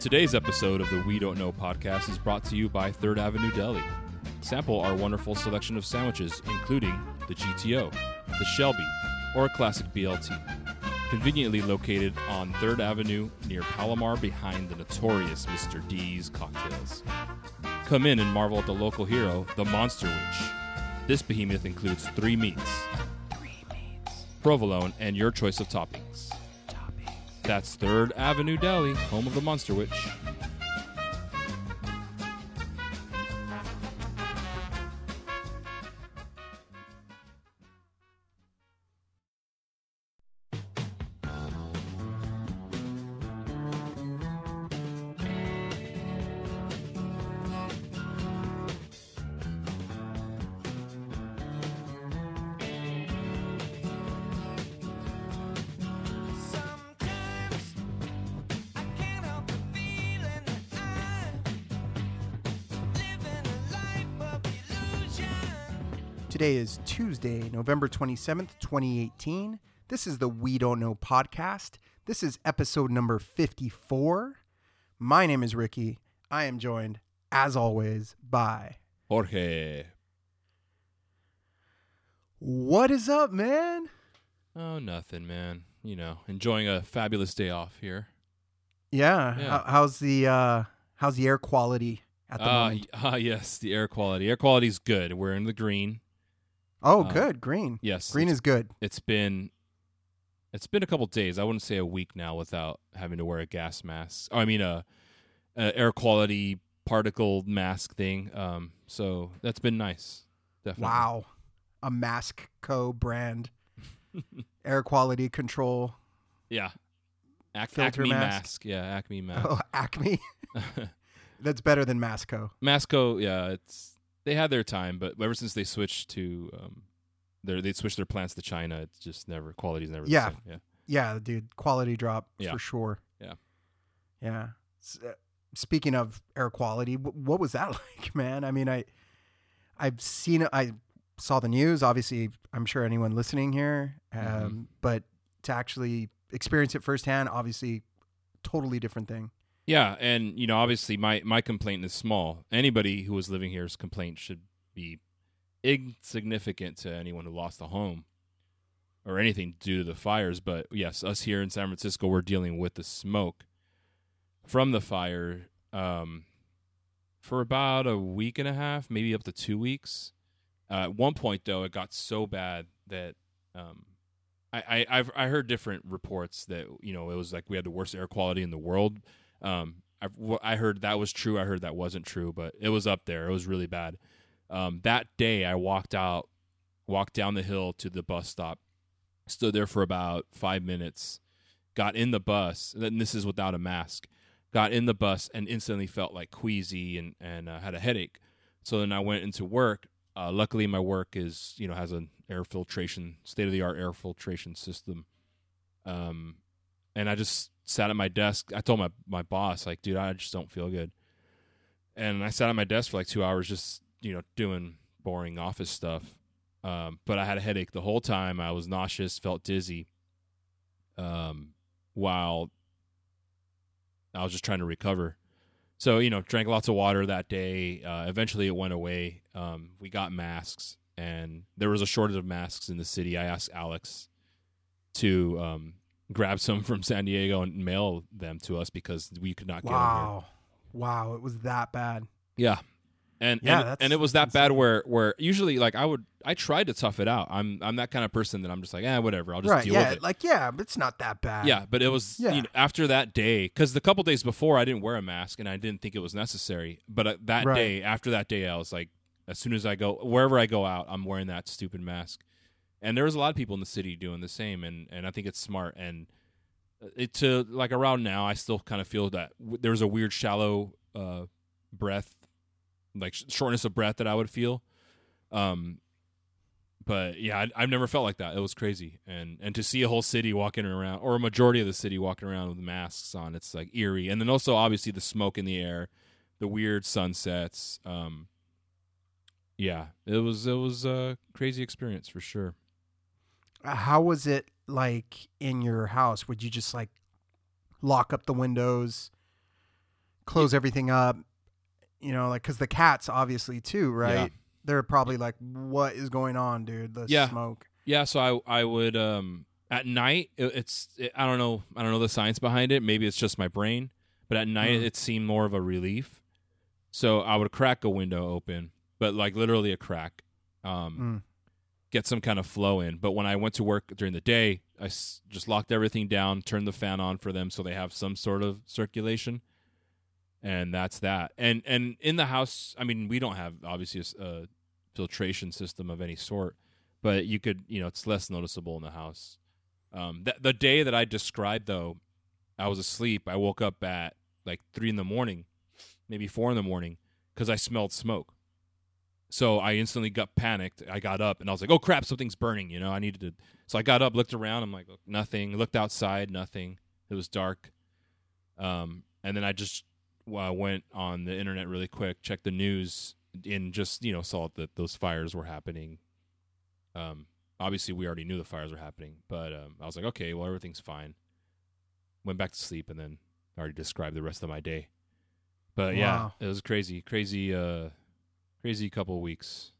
Today's episode of the We Don't Know podcast is brought to you by Third Avenue Deli. Sample our wonderful selection of sandwiches, including the GTO, the Shelby, or a classic BLT. Conveniently located on 3rd Avenue near Palomar behind the notorious Mr. D's cocktails. Come in and marvel at the local hero, the Monster Witch. This behemoth includes three meats provolone, and your choice of toppings. That's 3rd Avenue Deli, home of the Monster Witch. November 27th, 2018. This is the We Don't Know podcast. This is episode number 54. My name is Ricky. I am joined, as always, by. Jorge. What is up, man? Oh, nothing, man. You know, enjoying a fabulous day off here. Yeah. Yeah. how's the uh how's the air quality at the Ah, moment? ah, yes, the air quality. Air quality's good. We're in the green. Oh, uh, good. Green. Yes, Green is good. it's been it's been a couple days. I wouldn't say a week now without having to wear a gas mask. Oh, I mean a, a air quality particle mask thing. Um, so that's been nice. Definitely. Wow. A Mask Co brand air quality control. Yeah. Ac- Filter Acme mask. mask. Yeah, Acme mask. Oh, Acme. That's better than Masco. Masco, yeah, it's they had their time, but ever since they switched to um, their they switched their plants to China, it's just never quality's never Yeah. the same. Yeah, Yeah, dude, quality drop Yeah. for sure. Yeah. Yeah. Uh, speaking of air quality, what was that like, man? I mean, I I've seen I saw the news, obviously, I'm sure anyone listening here, um, Mhm. but to actually experience it firsthand, obviously totally different thing. Yeah, and you know, obviously, my my complaint is small. Anybody who was living here's complaint should be insignificant to anyone who lost a home or anything due to the fires. But yes, us here in San Francisco, we're dealing with the smoke from the fire um, for about a week and a half, maybe up to two weeks. Uh, at one point, though, it got so bad that um, I, I I've I heard different reports that you know it was like we had the worst air quality in the world. Um, wh- I heard that was true. I heard that wasn't true, but it was up there. It was really bad. Um, that day, I walked out, walked down the hill to the bus stop, stood there for about five minutes, got in the bus, and this is without a mask. Got in the bus and instantly felt like queasy and and uh, had a headache. So then I went into work. Uh, luckily, my work is you know has an air filtration, state of the art air filtration system. Um, and I just sat at my desk. I told my my boss like, dude, I just don't feel good. And I sat at my desk for like two hours, just you know doing boring office stuff. Um, but I had a headache the whole time. I was nauseous, felt dizzy. Um, while I was just trying to recover. So you know, drank lots of water that day. Uh, eventually, it went away. Um, we got masks, and there was a shortage of masks in the city. I asked Alex to um, grab some from San Diego and mail them to us because we could not get them here. Wow. Wow, it was that bad. Yeah. And Yeah, and, and it was that bad where where usually like I would I tried to tough it out. I'm I'm that kind of person that I'm just like, eh, whatever. I'll just right. deal Yeah. with it. Like, yeah, it's not that bad. Yeah, but it was Yeah. you know, after that day because the couple days before I didn't wear a mask and I didn't think it was necessary. But uh, that Right. day, after that day, I was like, as soon as I go wherever I go out, I'm wearing that stupid mask. And there was a lot of people in the city doing the same, and and I think it's smart. And it to like around now, I still kind of feel that w- there was a weird shallow uh, breath, like sh- shortness of breath that I would feel. Um, but yeah, I, I've never felt like that. It was crazy, and and to see a whole city walking around, or a majority of the city walking around with masks on, it's like eerie. And then also obviously the smoke in the air, the weird sunsets. Um, yeah, it was it was a crazy experience for sure. How was it like in your house? Would you just like lock up the windows close everything up. You know, like because the cats obviously too, right? Yeah. They're probably like, "What is going on, dude? The Yeah. smoke." Yeah, so I I would um at night it, it's it, I don't know I don't know the science behind it. Maybe it's just my brain, but at night Mm. it seemed more of a relief. So I would crack a window open, but like literally a crack, um, Mm. Get some kind of flow in. But when I went to work during the day, I s- just locked everything down, turned the fan on for them so they have some sort of circulation, and that's that. And and in the house, I mean, we don't have obviously a filtration system of any sort but you could you know it's less noticeable in the house um th- the day that i described though i was asleep i woke up at like three in the morning maybe four in the morning because i smelled smoke so i instantly got panicked. I got up and i was like oh crap something's burning you know? I needed to so i got up looked around. I'm like nothing. Looked outside nothing. It was dark. Um and then i just uh, went on the internet really quick checked the news and just you know saw that those fires were happening. Um, obviously, we already knew the fires were happening, but um, I was like, okay, well, everything's fine. Went back to sleep, and then I already described the rest of my day. But yeah, it was crazy, crazy, uh, crazy couple of weeks.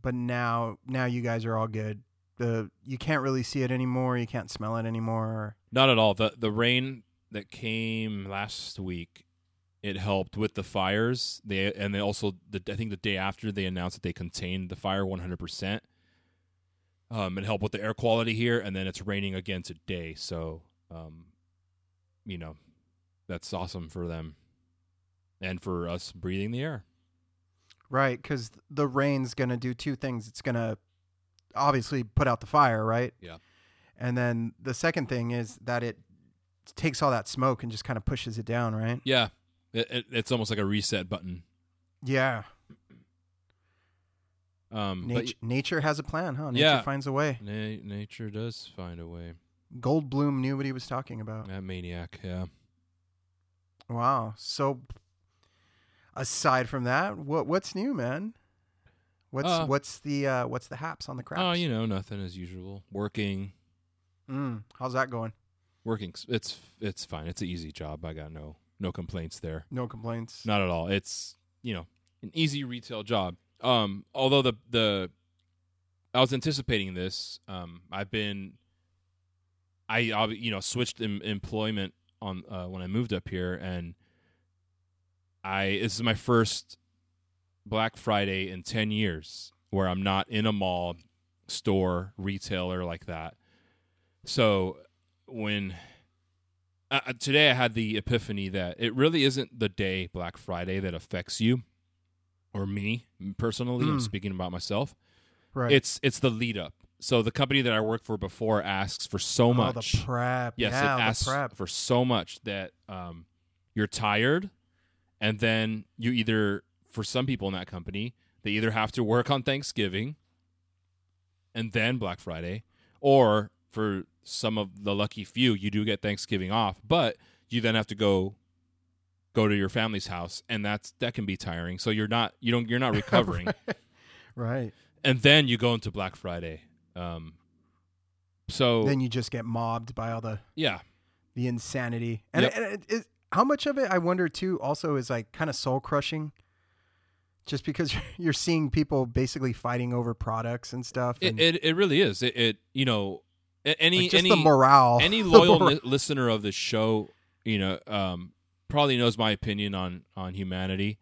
But now, now you guys are all good. The you can't really see it anymore. You can't smell it anymore. Not at all. the The rain that came last week, it helped with the fires. They and they also, the, I think the day after they announced that they contained the fire one hundred percent. Um, it helped with the air quality here, and then it's raining again today. So, um, you know, that's awesome for them, and for us breathing the air. Right, because the rain's gonna do two things. It's gonna obviously put out the fire, right? Yeah. And then the second thing is that it takes all that smoke and just kind of pushes it down, right? Yeah, it, it, it's almost like a reset button. Yeah. Um, but Nature, nature has a plan, huh? Nature Yeah. finds a way. na- nature does find a way. Goldblum knew what he was talking about. That maniac, yeah. Wow. So aside from that, what what's new, man? What's Uh, what's the uh, what's the haps on the craps? Oh, you know, nothing as usual. Working, Mm, how's that going? working. It's it's fine. It's an easy job. I got no no complaints there. No complaints. Not at all. It's you know an easy retail job. Um, although the the I was anticipating this. Um, I've been I obvi- you know switched em- employment on uh, when I moved up here, and I this is my first Black Friday in ten years where I'm not in a mall, store, retailer like that. So when uh, uh, today I had the epiphany that it really isn't the day Black Friday that affects you or me personally. I'm Mm. speaking about myself. right. It's it's the lead up. So the company that I worked for before asks for so oh, much. the prep. Yes, yeah, it the asks prep. for so much that um, you're tired, and then you either, for some people in that company, they either have to work on Thanksgiving and then Black Friday, or for some of the lucky few, you do get Thanksgiving off, but you then have to go go to your family's house, and that's that can be tiring. So you're not you don't you're not recovering, Right. and then you go into Black Friday. Um, so Then you just get mobbed by all the yeah, the insanity. And, Yep. and it, it, how much of it I wonder too also is like kind of soul crushing. Just because you're seeing people basically fighting over products and stuff. It, and, it it really is. It, it you know any like, just any the morale. any loyal listener of the show, you know, um, probably knows my opinion on on humanity,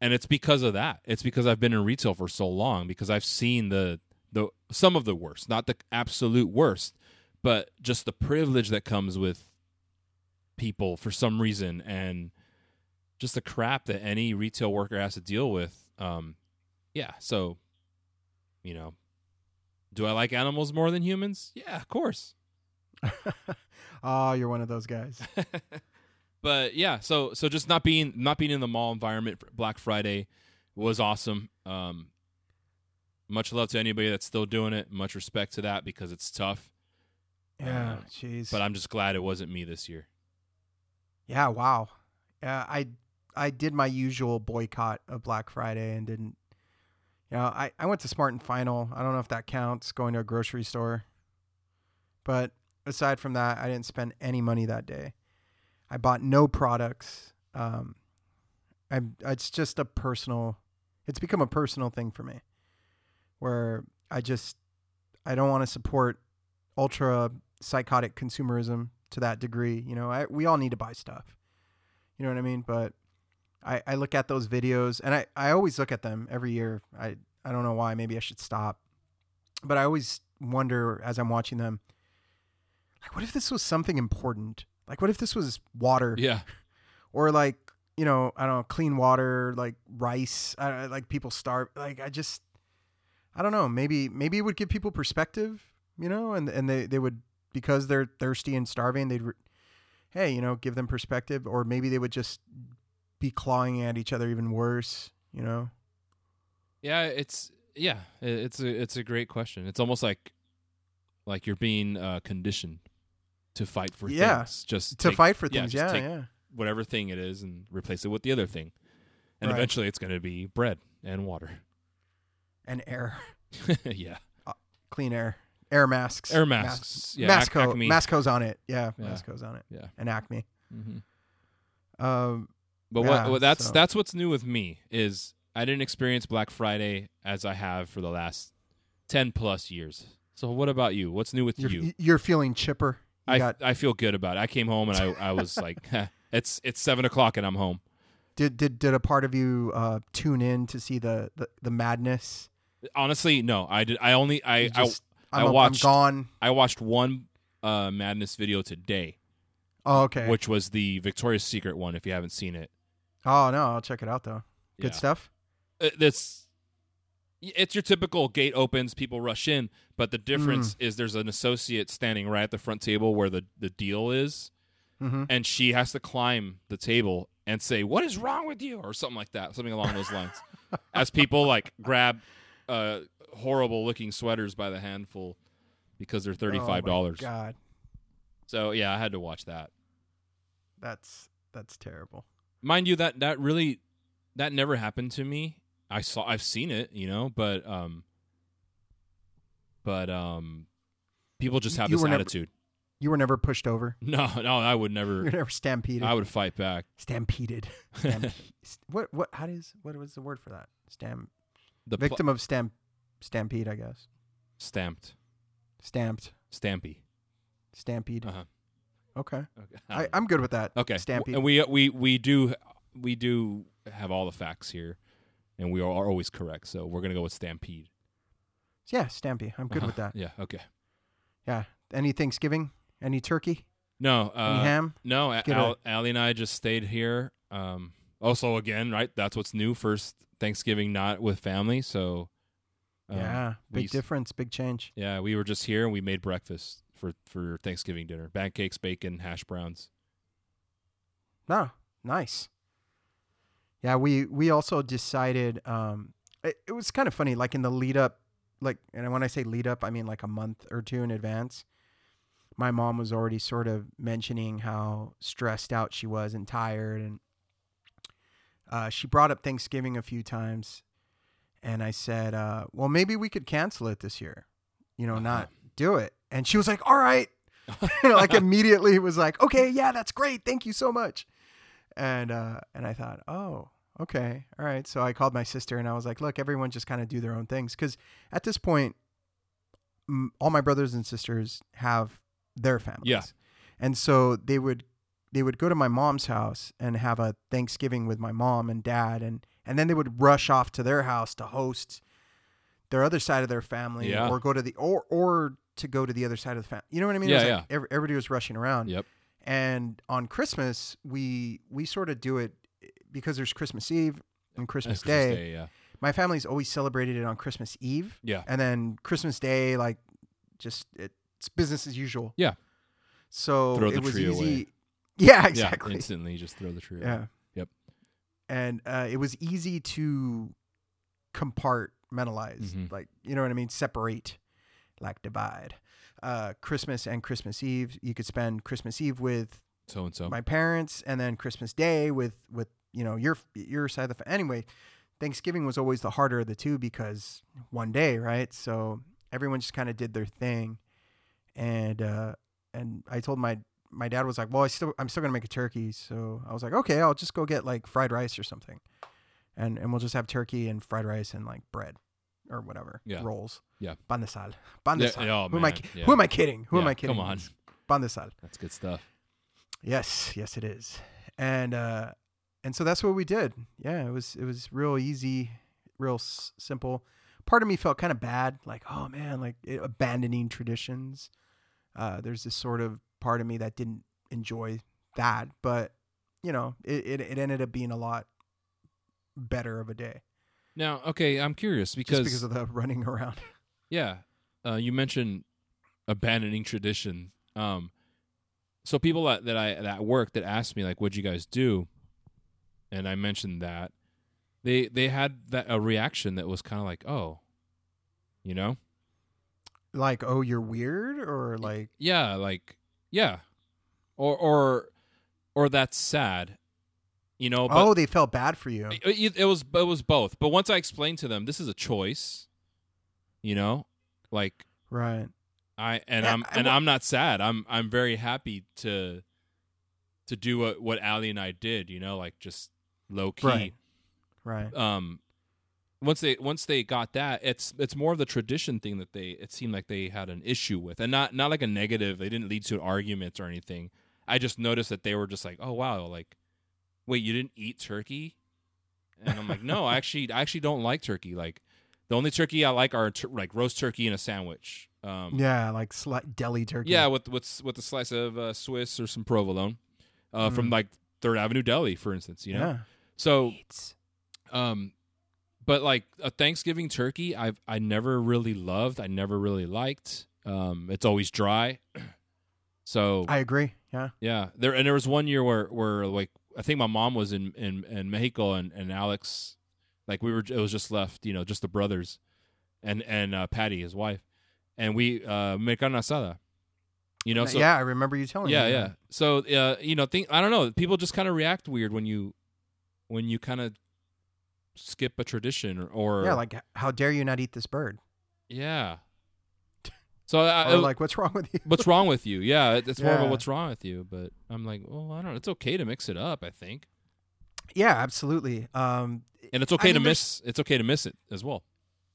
and it's because of that. It's because I've been in retail for so long because I've seen the the some of the worst, not the absolute worst, but just the privilege that comes with people for some reason and just the crap that any retail worker has to deal with. Um, yeah, so you know, do I like animals more than humans? Yeah, of course. oh, you're one of those guys. but yeah, so so just not being not being in the mall environment for Black Friday was awesome. Um, much love to anybody that's still doing it. Much respect to that because it's tough. Yeah, Uh. But I'm just glad it wasn't me this year. Yeah, wow. I I did my usual boycott of Black Friday and didn't. You know, I I went to Smart and Final. I don't know if that counts going to a grocery store. But aside from that, I didn't spend any money that day. I bought no products. Um, I'm. It's just a personal. It's become a personal thing for me, where I just I don't want to support ultra psychotic consumerism to that degree. You know, I, we all need to buy stuff. You know what I mean? But I, I look at those videos and I, I always look at them every year. I, I don't know why. Maybe I should stop. But I always wonder as I'm watching them, like, what if this was something important? Like, what if this was water Yeah. or like, you know, I don't know, clean water, like rice, I, like people starve. Like, I just, I don't know. Maybe, maybe it would give people perspective, you know, and, and they, they would, because they're thirsty and starving, they'd, re- hey, you know, give them perspective. Or maybe they would just be clawing at each other even worse, you know? Yeah, it's yeah, it's a it's a great question. It's almost like like you're being uh, conditioned to fight for Yeah, things. Just To take fight for yeah, things. Yeah, take yeah. whatever thing it is and replace it with the other thing, and Right. eventually it's going to be bread and water. And air, yeah, clean air, air masks. air Mas- masks. yeah, Ac- Masco. Masco's on it. Yeah, Yeah. Masco's on it. Yeah. And Acme. hmm Um, But Yeah, what, what that's so- that's what's new with me is I didn't experience Black Friday as I have for the last ten plus years. So what about you? What's new with you're, you? you're feeling chipper. You I, got, I feel good about it. I came home and I, I was like, it's it's seven o'clock and I'm home. did, did, did a part of you uh, tune in to see the, the, the madness? Honestly, no. I did. I only I just, I, I'm, I'm watched- gone. I watched one uh, Madness video today, Oh, okay. which was the Victoria's Secret one. If you haven't seen it, oh, no, I'll check it out, though. Good Yeah. stuff. Uh, This it's your typical gate opens, people rush in, but the difference Mm. is there's an associate standing right at the front table where the the deal is, hmm and she has to climb the table and say, "What is wrong with you?" or something like that, something along those lines. As people like grab uh, horrible looking sweaters by the handful because they're thirty five dollars. Oh, God, so yeah, I had to watch that. that's that's terrible. Mind you, that that really that never happened to me. I saw, I've seen it, you know, but um, but um, people just have You this were never- attitude. You were never pushed over. No, no, I would never. were never stampeded. I would fight back. stampeded. Stamp- what what? How does what was the word for that? Stamp The pl- victim of stamp stampede, I guess. stamped, Stamped stampy. stampede. Uh-huh. Okay, Okay, I, I'm good with that. okay. stampede. And we we we do we do have all the facts here, and we are always correct. So we're gonna go with stampede. yeah, stampy. I'm good with Uh-huh. that. Yeah. Okay. Yeah. Any Thanksgiving? Any turkey? No. Any Uh, ham? No, Al- Allie and I just stayed here. Um, also, again, right? That's what's new. First Thanksgiving not with family, so yeah, we big s- difference, big change. Yeah, we were just here and we made breakfast for for Thanksgiving dinner: pancakes, bacon, hash browns. No, nice. Yeah, we we also decided. Um, it, it was kind of funny, like in the lead up, like, and when I say lead up, I mean like a month or two in advance. My mom was already sort of mentioning how stressed out she was and tired, and uh, she brought up Thanksgiving a few times, and I said, uh, "Well, maybe we could cancel it this year, you know, Uh-huh. not do it." And she was like, "All right," you know, like immediately was like, "Okay, yeah, that's great, thank you so much." And uh, and I thought, "Oh, okay, all right." So I called my sister and I was like, "Look, everyone just kind of do their own things," because at this point, m- all my brothers and sisters have their families, Yeah. and so they would they would go to my mom's house and have a Thanksgiving with my mom and dad, and and then they would rush off to their house to host their other side of their family, Yeah. or go to the or or to go to the other side of the family. You know what I mean? It Yeah, yeah. like every, everybody was rushing around. Yep. And on Christmas, we we sort of do it eh, because there's Christmas Eve and Christmas, Christmas Day. yeah. My family's always celebrated it on Christmas Eve, Yeah. and then Christmas Day, like just it's business as usual. Yeah. So Throw it the was tree easy. away. Yeah, exactly. Yeah. Instantly, just throw the tree. away. Yeah. And uh, it was easy to compartmentalize, Mhm. like you know what I mean, separate, like divide. Uh, Christmas and Christmas Eve, you could spend Christmas Eve with So and so. my parents, and then Christmas Day with with you know your your side of the. Fa- anyway, Thanksgiving was always the harder of the two because one day, right? So everyone just kind of did their thing, and uh, and I told my my dad was like, "Well, I still I'm still gonna make a turkey," so I was like, "Okay, I'll just go get like fried rice or something, and and we'll just have turkey and fried rice and like bread or whatever Yeah. rolls." Yeah. pan de sal, pan Yeah, sal. oh, who am I? yeah. Who am I kidding? Who am I kidding? come on. It's pan de sal. That's good stuff. Yes, yes, it is. And uh, and so that's what we did. Yeah, it was it was real easy, real s- simple. Part of me felt kind of bad, like oh man, like it, abandoning traditions. Uh, there's this sort of part of me that didn't enjoy that, but you know, it, it it ended up being a lot better of a day Now, okay, I'm curious because, just because of the running around. yeah, uh, you mentioned abandoning tradition. Um, so people that, that I that work that asked me like, "What'd you guys do?" and I mentioned that they they had that a reaction that was kind of like, "Oh," you know, like, oh, you're weird, or like, yeah, like yeah, or or or that's sad, you know. But oh, they felt bad for you. It, it- was it was both. But once I explained to them, this is a choice, you know, like Right. I and Yeah, I'm I and I'm not sad. I'm I'm very happy to to do what what Ali and I did. You know, like just low key. Right. Right. Um, once they once they got that, it's it's more of the tradition thing that they it seemed like they had an issue with, and not not like a negative. They didn't lead to arguments or anything. I just noticed that they were just like, oh wow, like wait, you didn't eat turkey, and I'm like, no, I actually I actually don't like turkey. Like the only turkey I like are tur- like roast turkey in a sandwich. Um, Yeah, like sli- deli turkey. yeah, with with with a slice of uh, Swiss or some provolone, uh, from Mm. like Third Avenue Deli, for instance. You know, Yeah. so um, but like a Thanksgiving turkey, I've I never really loved. I never really liked. Um, it's always dry. So I agree. Yeah. yeah, there and there was one year where where like I think my mom was in in, in Mexico and and Alex, like we were it was just left you know just the brothers, and and uh, Patty his wife, and we uh make carne asada, you know so yeah, I remember you telling yeah me. yeah yeah. so uh you know think I don't know people just kind of react weird when you when you kind of skip a tradition or, or Yeah, like how dare you not eat this bird? yeah. So I, like what's wrong with you? what's wrong with you? Yeah, it- it's more of a what's wrong with you. But I'm like, well, I don't. It's okay to mix it up. I think, Yeah, absolutely. Um and it's okay I to mean, miss. It's okay to miss it as well.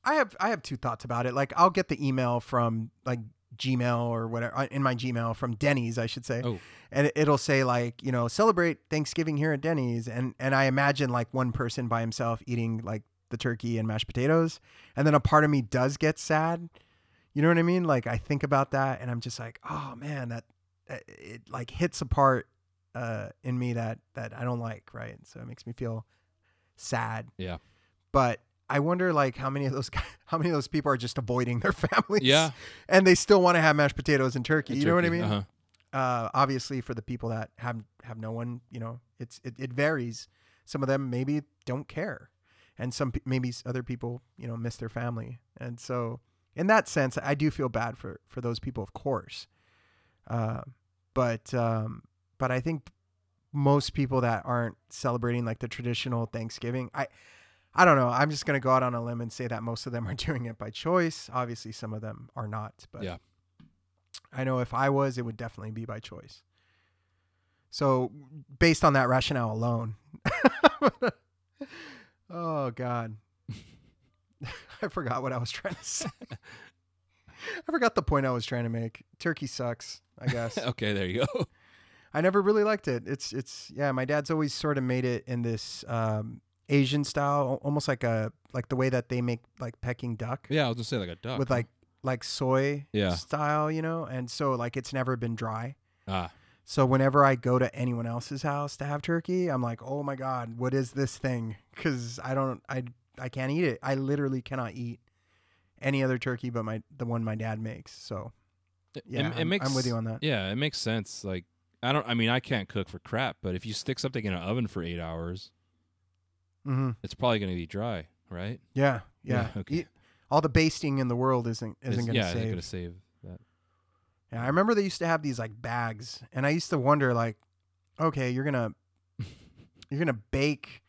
I have I have two thoughts about it. Like I'll get the email from like Gmail or whatever uh, in my Gmail from Denny's, I should say. Oh. And it- it'll say like, you know, celebrate Thanksgiving here at Denny's and and I imagine like one person by himself eating like the turkey and mashed potatoes and then a part of me does get sad. You know what I mean? Like I think about that and I'm just like, "Oh man, that, that it like hits a part uh in me that that I don't like, right? So it makes me feel sad. Yeah. But I wonder like how many of those guys, how many of those people are just avoiding their families. Yeah, And they still want to have mashed potatoes and turkey. you know what I mean? Uh-huh. Uh, obviously for the people that have have no one, you know, it's it, it varies. Some of them maybe don't care. And some maybe other people, you know, miss their family. And so in that sense, I do feel bad for for those people, of course. Uh, but um, but I think most people that aren't celebrating like the traditional Thanksgiving, I I don't know. I'm just gonna go out on a limb and say that most of them are doing it by choice. Obviously, some of them are not. But Yeah. I know if I was, it would definitely be by choice. So based on that rationale alone, oh god, I forgot what I was trying to say. I forgot the point I was trying to make. Turkey sucks. I guess. okay, there you go. I never really liked it. It's it's yeah. My dad's always sort of made it in this um, Asian style, almost like a like the way that they make like Peking duck Yeah, I was gonna say like a duck with like like soy Yeah. style, you know. And so like it's never been dry. ah So whenever I go to anyone else's house to have turkey, I'm like, oh my god, what is this thing? Because I don't, I I can't eat it. I literally cannot eat any other turkey but my the one my dad makes. So yeah, it, it I'm, makes I'm with you on that. Yeah, it makes sense. Like I don't. I mean, I can't cook for crap, but if you stick something in an oven for eight hours, hmm it's probably gonna be dry, right? Yeah, yeah. Yeah, okay. All the basting in the world isn't isn't going to yeah, save. isn't gonna save that. Yeah, I remember they used to have these like bags, and I used to wonder like, okay, you're gonna you're gonna bake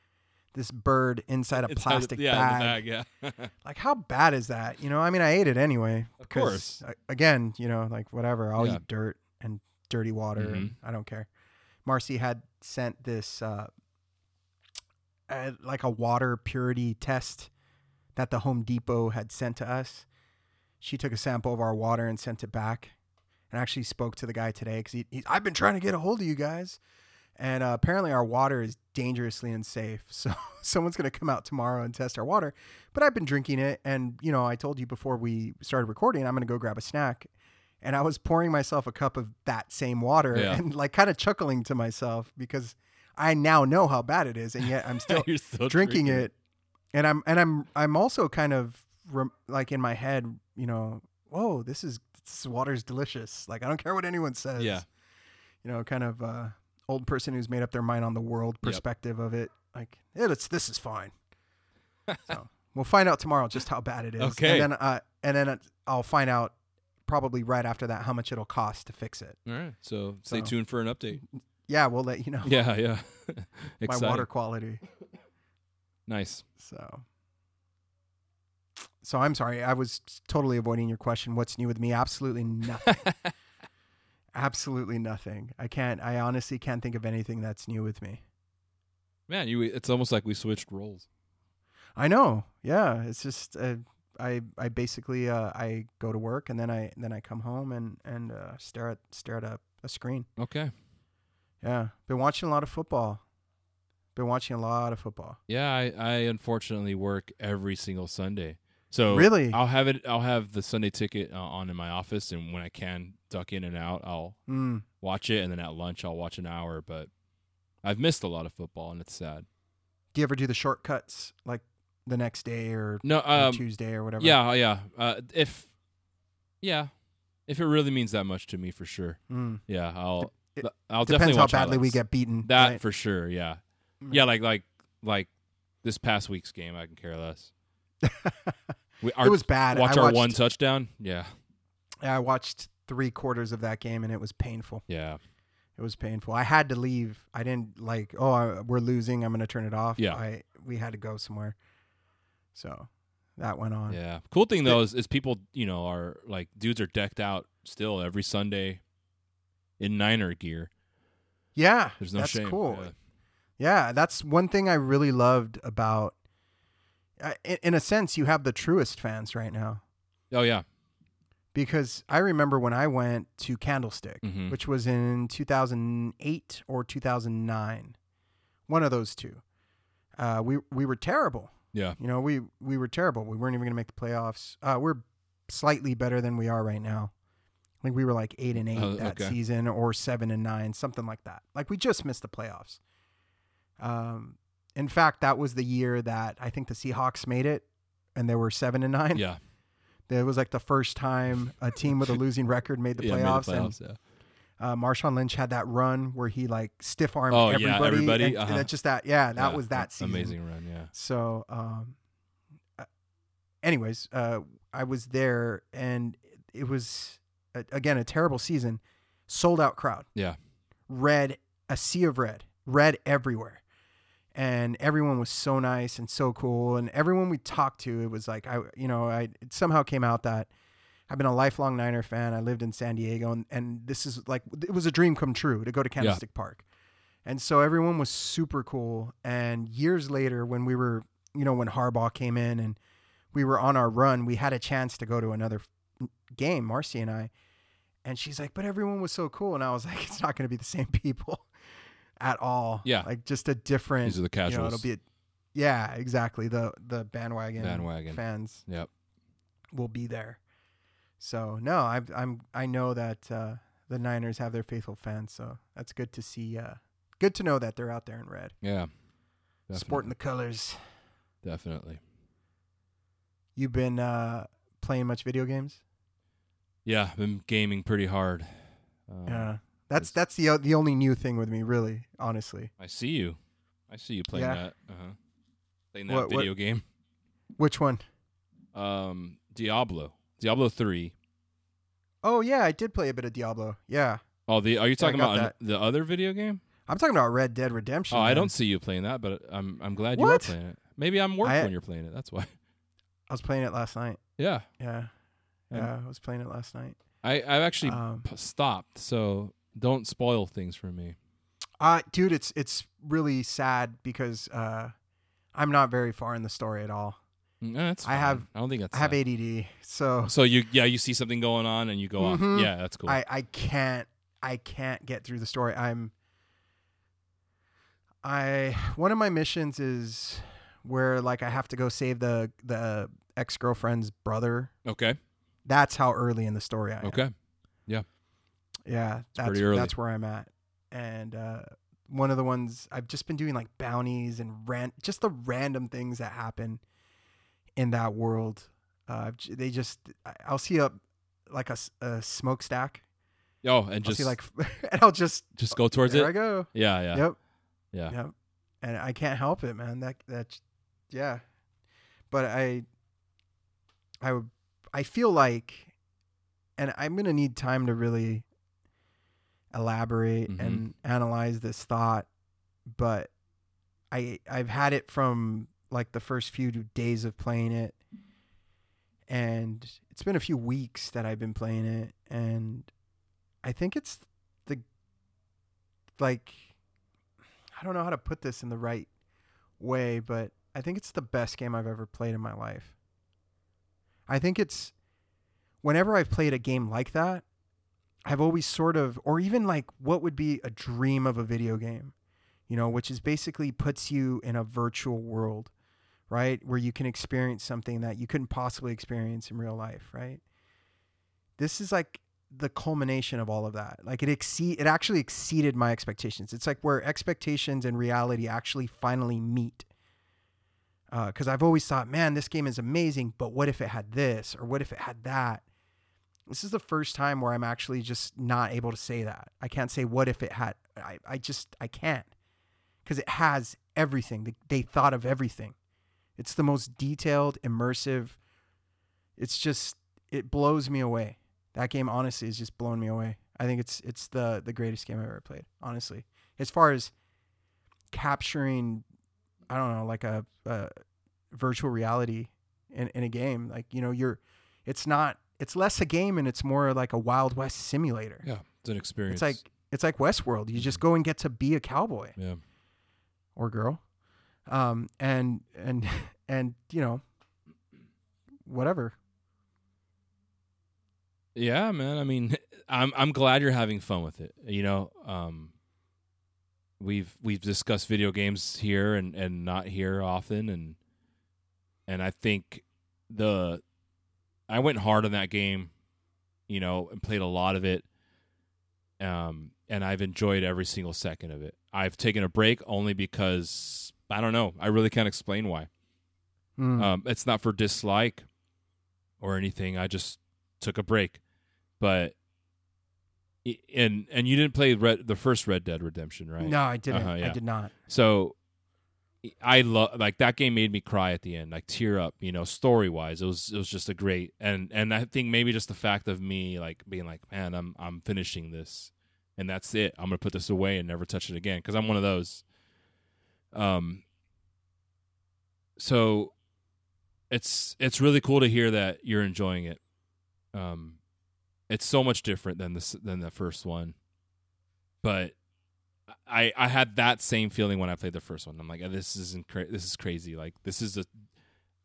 this bird inside a Inside the- plastic yeah, bag. bag. Yeah. Like, how bad is that? You know, I mean, I ate it anyway. Of because, course. uh, Again, you know, like whatever, I'll Yeah. eat dirt and dirty water. Mhm. and I don't care. Marcy had sent this uh, uh, like a water purity test that the Home Depot had sent to us. She took a sample of our water and sent it back, and actually spoke to the guy today because he, he, I've been trying to get a hold of you guys, and uh, apparently our water is dangerously unsafe. So someone's gonna come out tomorrow and test our water. But I've been drinking it, and you know I told you before we started recording, I'm gonna go grab a snack, and I was pouring myself a cup of that same water Yeah. and like kind of chuckling to myself because I now know how bad it is, and yet I'm still still drinking it and i'm and i'm i'm also kind of rem- like in my head you know whoa this is this water's delicious like i don't care what anyone says Yeah. you know kind of uh old person who's made up their mind on the world Yep. perspective of it like yeah, it's this is fine so we'll find out tomorrow just how bad it is Okay. and then uh and then i'll find out probably right after that how much it'll cost to fix it All right. So stay So- tuned for an update. Yeah we'll let you know Yeah, yeah. my water quality Nice. So, so I'm sorry. I was totally avoiding your question. What's new with me? Absolutely nothing. Absolutely nothing. I can't. I honestly can't think of anything that's new with me. Man, you it's almost like we switched roles. I know. Yeah. It's just. Uh, I I basically uh, I go to work and then I then I come home and and uh, stare at stare at a, a screen. Okay. Yeah. Been watching a lot of football. Been watching a lot of football. Yeah, I, I unfortunately work every single Sunday. So Really? I'll have it. I'll have the Sunday ticket uh, on in my office, and when I can duck in and out, I'll Mm. watch it. And then at lunch, I'll watch an hour. But I've missed a lot of football, and it's sad. Do you ever do the shortcuts like the next day or, No, or um, Tuesday or whatever? yeah, yeah. Uh, if yeah, if it really means that much to me, for sure. Mm. Yeah, I'll. It I'll Depends definitely how badly we get beaten. that right? for sure. Yeah, Mm. yeah. Like like like this past week's game, I can care less. We, it was bad. watch I our watched, one touchdown. Yeah, I watched three quarters of that game and it was painful. yeah. It was painful. I had to leave. I didn't like. Oh, I, we're losing. I'm going to turn it off. Yeah. I we had to go somewhere. So that went on. Yeah. Cool thing though is, is people, you know, are like dudes are decked out still every Sunday in Niner gear. Yeah, There's no that's shame. cool. Yeah. Yeah, that's one thing I really loved about. Uh, in, in a sense, you have the truest fans right now Oh yeah. because I remember when I went to Candlestick, Mhm. which was in 2008 or 2009, one of those two. Uh, we we were terrible. Yeah. You know, we we were terrible. We weren't even going to make the playoffs. Uh, we're slightly better than we are right now. I think we were like eight and eight Oh, that okay. season, or seven and nine, something like that. Like we just missed the playoffs. Um, in fact, that was the year that I think the Seahawks made it, and they were seven and nine. Yeah. It was like the first time a team with a losing record made the yeah, made playoffs, the playoffs, yeah. and uh, Marshawn Lynch had that run where he like stiff armed Oh, yeah, everybody. everybody, and, uh-huh. and that's just that. Yeah, that Yeah, was that season. Amazing run, yeah. So, um, uh, anyways, uh, I was there, and it was a, again a terrible season. Sold out crowd, Yeah. red, a sea of red, red everywhere, and everyone was so nice and so cool. And everyone we talked to, it was like I, you know, I it somehow came out that I've been a lifelong Niner fan. I lived in San Diego, and, and this is like it was a dream come true to go to Candlestick Park. And so everyone was super cool. And years later, when we were, you know, when Harbaugh came in and we were on our run, we had a chance to go to another game, Marcy and I. And she's like, but everyone was so cool. And I was like, it's not going to be the same people at all. Yeah. Like just a different, These are the you know, casuals. it'll be, a, yeah, exactly. The, the bandwagon, Bandwagon. fans Yep. will be there. So no, I, I'm, I know that, uh, the Niners have their faithful fans. So that's good to see, uh, good to know that they're out there in red, Yeah. sporting the colors. Definitely. You've been uh, playing much video games? Yeah, been gaming pretty hard. Um, yeah, that's that's the the only new thing with me, really, honestly. I see you. I see you playing Yeah. that. Uh-huh. Playing that What- what- video game. Which one? Um, Diablo. Diablo 3. Oh yeah, I did play a bit of Diablo. Yeah, Oh, the are you talking got about an- the other video game? I'm talking about Red Dead Redemption. Oh, I don't see you playing that, but I'm I'm glad you are playing it. Maybe I'm work I- when you're playing it. That's why. I was playing it last night. Yeah. Yeah, yeah, I was playing it last night. I I've actually Um, p- stopped. So don't spoil things for me. Uh dude, it's it's really sad because uh I'm not very far in the story at all. Mm, eh, that's I have- I don't think that's. I have sad. ADD, so So you yeah you see something going on and you go Mhm. off. Yeah, that's cool. I I can't I can't get through the story. I'm I one of my missions is where like I have to go save the the ex girlfriend's brother. okay. That's how early in the story I am. Okay. Yeah, Yeah. that's pretty early. that's where I'm at. And uh, one of the ones I've just been doing like bounties and ran just the random things that happen in that world. Uh, they just I'll see a like a, a smokestack. Oh, and I'll just see like and I'll just just go towards there it. I go. Yeah, yeah, Yep. yeah. Yep. And I can't help it, man. That that yeah. But I I would I feel like and I'm going to need time to really elaborate Mhm. and analyze this thought, but I I've had it from like the first few days of playing it and it's been a few weeks that I've been playing it and I think it's the like I don't know how to put this in the right way, but I think it's the best game I've ever played in my life. I think it's whenever I've played a game like that, I've always sort of or even like what would be a dream of a video game, you know, which is basically puts you in a virtual world, right? Where you can experience something that you couldn't possibly experience in real life, right? This is like the culmination of all of that. Like it exceed it actually exceeded my expectations. It's like where expectations and reality actually finally meet. Uh, because I've always thought, man, this game is amazing, but what if it had this or what if it had that? This is the first time where I'm actually just not able to say that. I can't say what if it had. I, I just I can't because it has everything. They, they thought of everything. It's the most detailed, immersive. It's just it blows me away. That game honestly is just blowing me away. I think it's it's the the greatest game I've ever played. Honestly, as far as capturing, I don't know, like a, a virtual reality in in a game. Like you know, you're it's not it's less a game and it's more like a Wild West simulator. Yeah, it's an experience. It's like it's like Westworld. You just go and get to be a cowboy yeah, or girl, um, and and and you know, whatever. yeah, man. I mean, I'm I'm glad you're having fun with it. You know, um, we've we've discussed video games here and and not here often, and and I think the I went hard on that game, you know, and played a lot of it. Um, and I've enjoyed every single second of it. I've taken a break only because I don't know. I really can't explain why. Mm. Um, it's not for dislike or anything. I just took a break, but and and you didn't play Red, the first Red Dead Redemption, right? No, I didn't. Uh-huh, I did not. So I love like that game made me cry at the end, like tear up. You know, story wise, it was it was just a great and and I think maybe just the fact of me like being like, man, I'm I'm finishing this, and that's it. I'm gonna put this away and never touch it again because I'm one of those. Um. So, it's it's really cool to hear that you're enjoying it. Um, it's so much different than this than the first one, but I I had that same feeling when I played the first one. I'm like, "Oh, this isn't cra- this is crazy. Like this is a,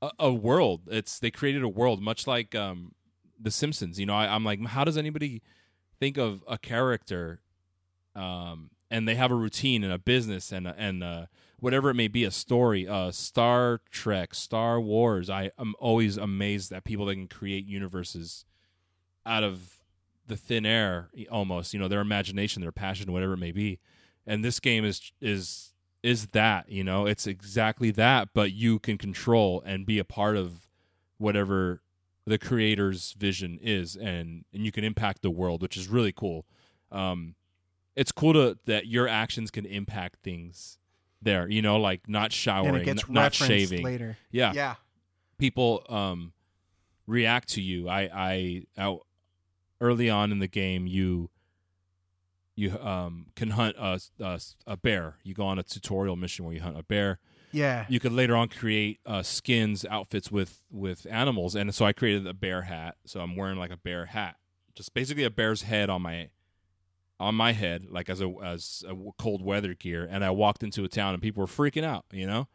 a a world. It's they created a world much like um the Simpsons. You know, I, I'm like, how does anybody think of a character, um, and they have a routine and a business and and whatever it may be, a story, uh, Star Trek, Star Wars. I am always amazed at people that can create universes out of the thin air, almost. You know, their imagination, their passion, whatever it may be and this game is is is that you know it's exactly that but you can control and be a part of whatever the creator's vision is and and you can impact the world which is really cool um it's cool to that your actions can impact things there you know like not showering and it gets n- not shaving later. yeah Yeah. people um react to you i i out early on in the game you you um can hunt a, a a bear you go on a tutorial mission where you hunt a bear Yeah. you could later on create uh skins outfits with with animals and so i created a bear hat so i'm wearing like a bear hat just basically a bear's head on my on my head, like as a as a cold weather gear, and I walked into a town and people were freaking out. You know,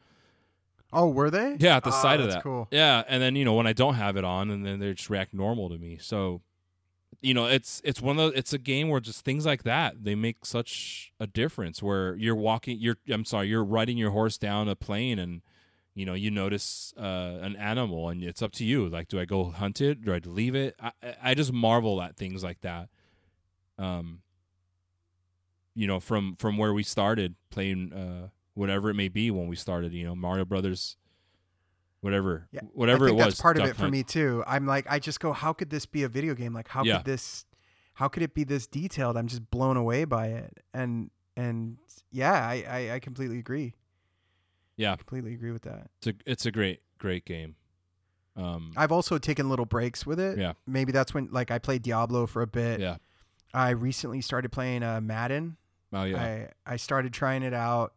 Oh, were they? yeah, at the Ah, sight of that. Cool. Yeah, and then you know when I don't have it on, and then they just react normal to me. So, you know, it's it's one of the, it's a game where just things like that they make such a difference. Where you're walking, you're I'm sorry, you're riding your horse down a plain and you know you notice uh, an animal, and it's up to you. Like, do I go hunt it? Do I leave it? I I- just marvel at things like that. Um, you know, from from where we started playing, uh, whatever it may be when we started, you know, Mario Brothers whatever Yeah, whatever I think it was that's part of it for me too. I'm like, I just go, how could this be a video game? Like, how Yeah. could this, how could it be this detailed? I'm just blown away by it. And and yeah, I I, I completely agree. Yeah. I completely agree with that. it's a it's a great great game um I've also taken little breaks with it. Yeah. Maybe that's when like I played Diablo for a bit. yeah I recently started playing uh, Madden. oh yeah I I started trying it out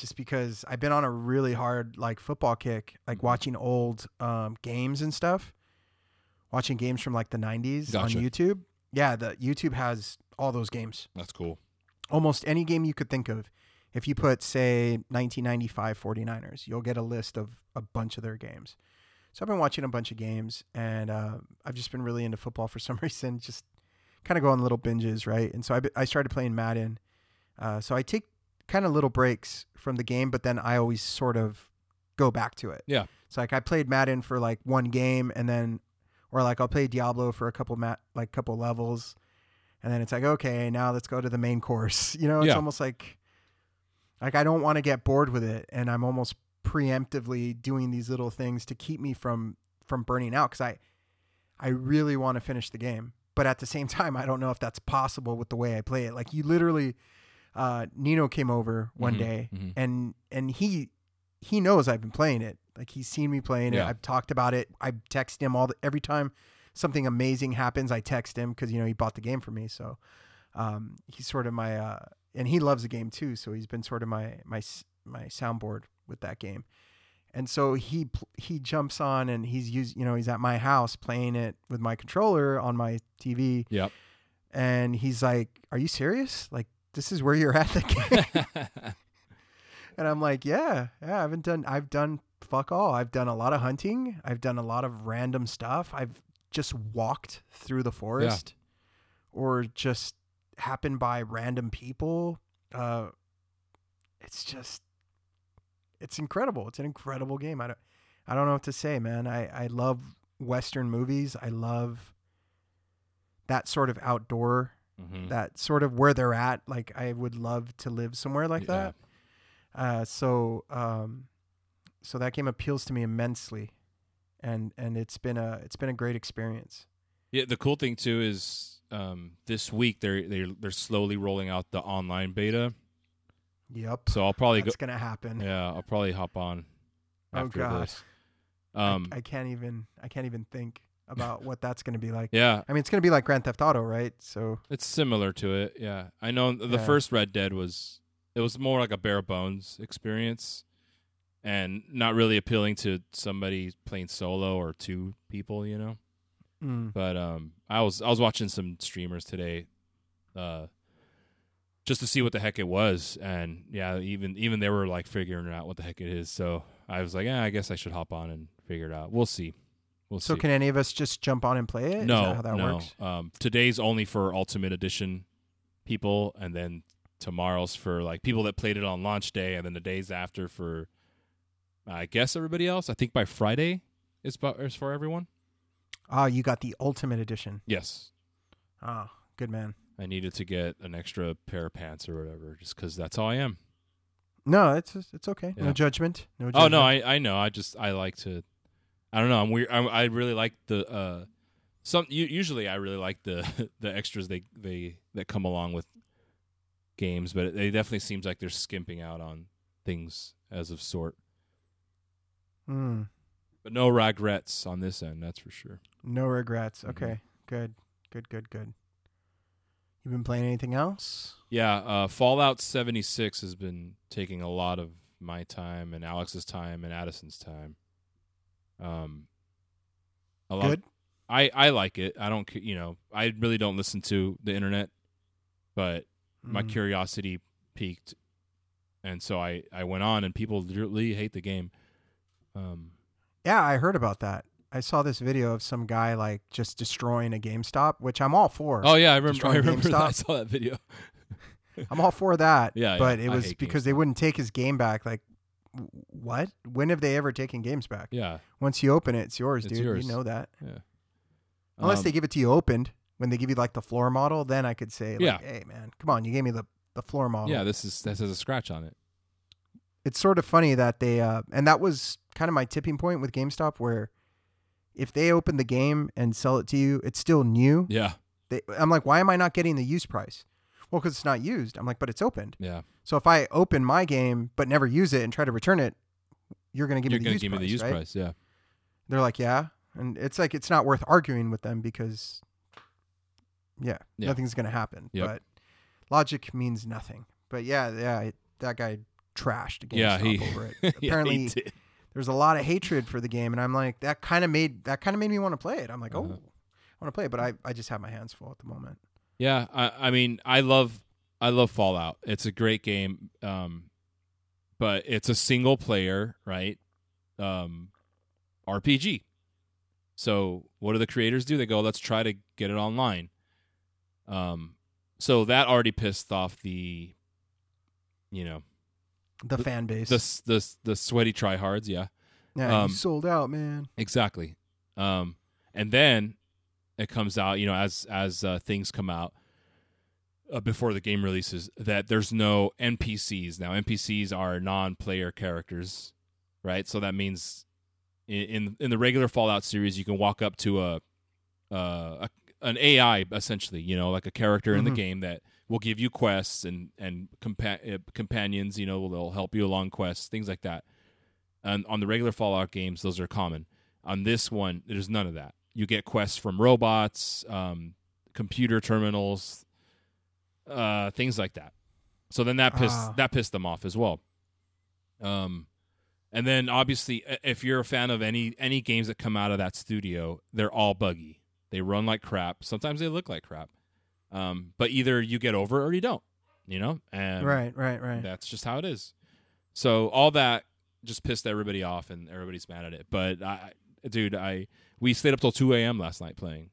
just because I've been on a really hard like football kick, like Mhm. watching old um, games and stuff. Watching games from like the 90s Gotcha. on YouTube. Yeah, the YouTube has all those games. that's cool Almost any game you could think of. If you put say 1995 49ers, you'll get a list of a bunch of their games. So I've been watching a bunch of games and uh, I've just been really into football for some reason, just kind of go on little binges, right? And so I, I started playing Madden. Uh, so I take kind of little breaks from the game, but then I always sort of go back to it. Yeah. So like I played Madden for like one game and then, or like I'll play Diablo for a couple mat like couple levels, and then it's like okay, now let's go to the main course. You know, it's Yeah. almost like like I don't want to get bored with it, and I'm almost preemptively doing these little things to keep me from from burning out because I I really want to finish the game, but at the same time, I don't know if that's possible with the way I play it. Like you literally, uh, Nino came over one Mhm, day mhm. and and he he knows I've been playing it. Like he's seen me playing it. I've talked about it. I text him all the, every time something amazing happens. I text him because you know he bought the game for me. So um, he's sort of my uh, and he loves the game too. So he's been sort of my my my soundboard with that game. And so he he jumps on and he's used you know he's at my house playing it with my controller on my TV yep and he's like, "Are you serious? Like this is where you're at the game?" And I'm like, yeah, yeah, I haven't done, I've done fuck all. I've done a lot of hunting. I've done a lot of random stuff. I've just walked through the forest or just happened by random people. Uh, it's just, it's incredible. It's an incredible game. I don't, I don't know what to say, man. I, I love Western movies. I love that sort of outdoor, Mhm. that sort of where they're at. Like I would love to live somewhere like Yeah. that. Uh, so um, so that game appeals to me immensely, and and it's been a it's been a great experience. yeah the cool thing too is um this week they're they're they're slowly rolling out the online beta Yep, so i'll probably go that's gonna happen. yeah i'll probably hop on oh after god, this I- um I, can't even I can't even think about what that's gonna be like. yeah I mean, it's gonna be like Grand Theft Auto, right? So It's similar to it, yeah. I know the Yeah. first Red Dead was it was more like a bare bones experience and not really appealing to somebody playing solo or two people, you know. mm, But um I was I was watching some streamers today uh just to see what the heck it was and yeah, even even they were like figuring out what the heck it is. So I was like, "Yeah, I guess I should hop on and figure it out. We'll see." We'll so see. can any of us just jump on and play it? No, that how that no. works? Um, today's only for Ultimate Edition people, and then tomorrow's for like people that played it on launch day, and then the days after for, I guess everybody else. I think by Friday is for everyone. Ah, you got the Ultimate Edition. Yes, Ah, good man. I needed to get an extra pair of pants or whatever, just because that's all I am. No, it's it's okay. Yeah. No judgment. No. Judgment. Oh no, I I know. I just I like to. I don't know. I'm weird. I, I really like the uh, some. Usually, I really like the the extras they they that come along with games, but it, it definitely seems like they're skimping out on things as of sort. Mm, But no regrets on this end, that's for sure. no regrets. Mhm. Okay, good, good, good, good. You been playing anything else? Yeah, uh, Fallout 76 has been taking a lot of my time and Alex's time and Addison's time. Um, a lot. Good. I I like it. I don't. You know, I really don't listen to the internet, but my Mm. curiosity piqued, and so I I went on, and people really hate the game. Um, Yeah, I heard about that. I saw this video of some guy like just destroying a GameStop, which I'm all for. oh yeah, I remember. I remember that. I saw that video. I'm all for that. Yeah, but yeah, it was because they wouldn't take his game back. Like, what? When have they ever taken games back? Yeah, Once you open it, it's yours, It's dude. yours. You know that. yeah. Unless Um, they give it to you opened, when they give you like the floor model, then I could say, like, Yeah. hey man, come on, you gave me the the floor model. yeah, this is this has a scratch on it. it's sort of funny that they uh and that was kind of my tipping point with GameStop where if they open the game and sell it to you, it's still new. Yeah, They, I'm like, why am I not getting the used price? Well, because it's not used. I'm like, but it's opened. yeah. So if I open my game but never use it and try to return it, you're gonna give You're me the gonna used give me price, the used right? price. Yeah, They're like, yeah, and it's like it's not worth arguing with them because, yeah, Yeah. nothing's gonna happen. Yep. But logic means nothing. But yeah, yeah, it, that guy trashed GameStop yeah. He over it. yeah, Apparently, did. there's a lot of hatred for the game, and I'm like, that kind of made that kind of made me want to play it. I'm like, Uh-huh. oh, I want to play it, but I, I just have my hands full at the moment. Yeah, I, I mean, I love I love Fallout. It's a great game, um, but it's a single player, right? Um, RPG. So what do the creators do? They go, let's try to get it online. Um, so that already pissed off the, you know, The, fan base, the the the sweaty tryhards. Yeah, yeah, um, you sold out, man. Exactly. Um, and then it comes out, you know, as as uh, things come out uh, before the game releases, that there's no NPCs now. NPCs are non-player characters, right? So that means in in, in the regular Fallout series, you can walk up to a, uh, a an AI essentially, you know, like a character in the Mhm. game that will give you quests and and compa- uh, companions. You know, they'll help you along quests, things like that. And on the regular Fallout games, those are common. On this one, there's none of that. You get quests from robots, um, computer terminals, uh, things like that. So then that pissed Ah. that pissed them off as well. Um, and then obviously, if you're a fan of any any games that come out of that studio, they're all buggy. They run like crap. Sometimes they look like crap. Um, but either you get over it or you don't. You know, and right, right, right. that's just how it is. So all that just pissed everybody off, and everybody's mad at it. But I, dude, I we stayed up till two a.m. last night playing.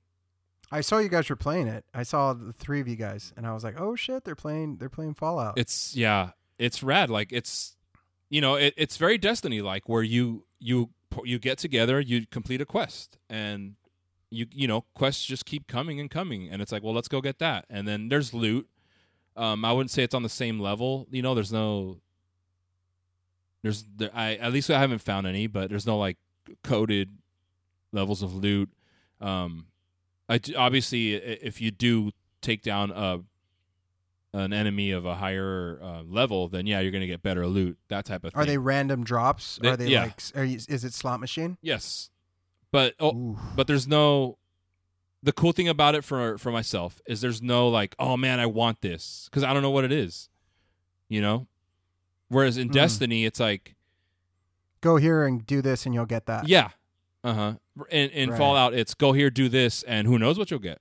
I saw you guys were playing it. I saw the three of you guys, and I was like, oh shit, they're playing, they're playing Fallout. It's yeah, it's rad. Like it's, you know, it, it's very Destiny like, where you you you get together, you complete a quest, and you you know quests just keep coming and coming, and it's like, well, let's go get that, and then there's loot. Um, I wouldn't say it's on the same level. You know, there's no. There's there, I at least I haven't found any, but there's no like coded levels of loot. Um, I d- obviously if you do take down a an enemy of a higher uh, level, then yeah, you're gonna get better loot. That type of thing. Are they random drops? They- are they yeah. like? Are you, is it slot machine? Yes, but oh, Ooh. but there's no. The cool thing about it for for myself is there's no like, oh man, I want this because I don't know what it is, you know. Whereas in Mm. Destiny, it's like, Go here and do this, and you'll get that. yeah, uh huh. In in Right. Fallout, it's go here, do this, and who knows what you'll get.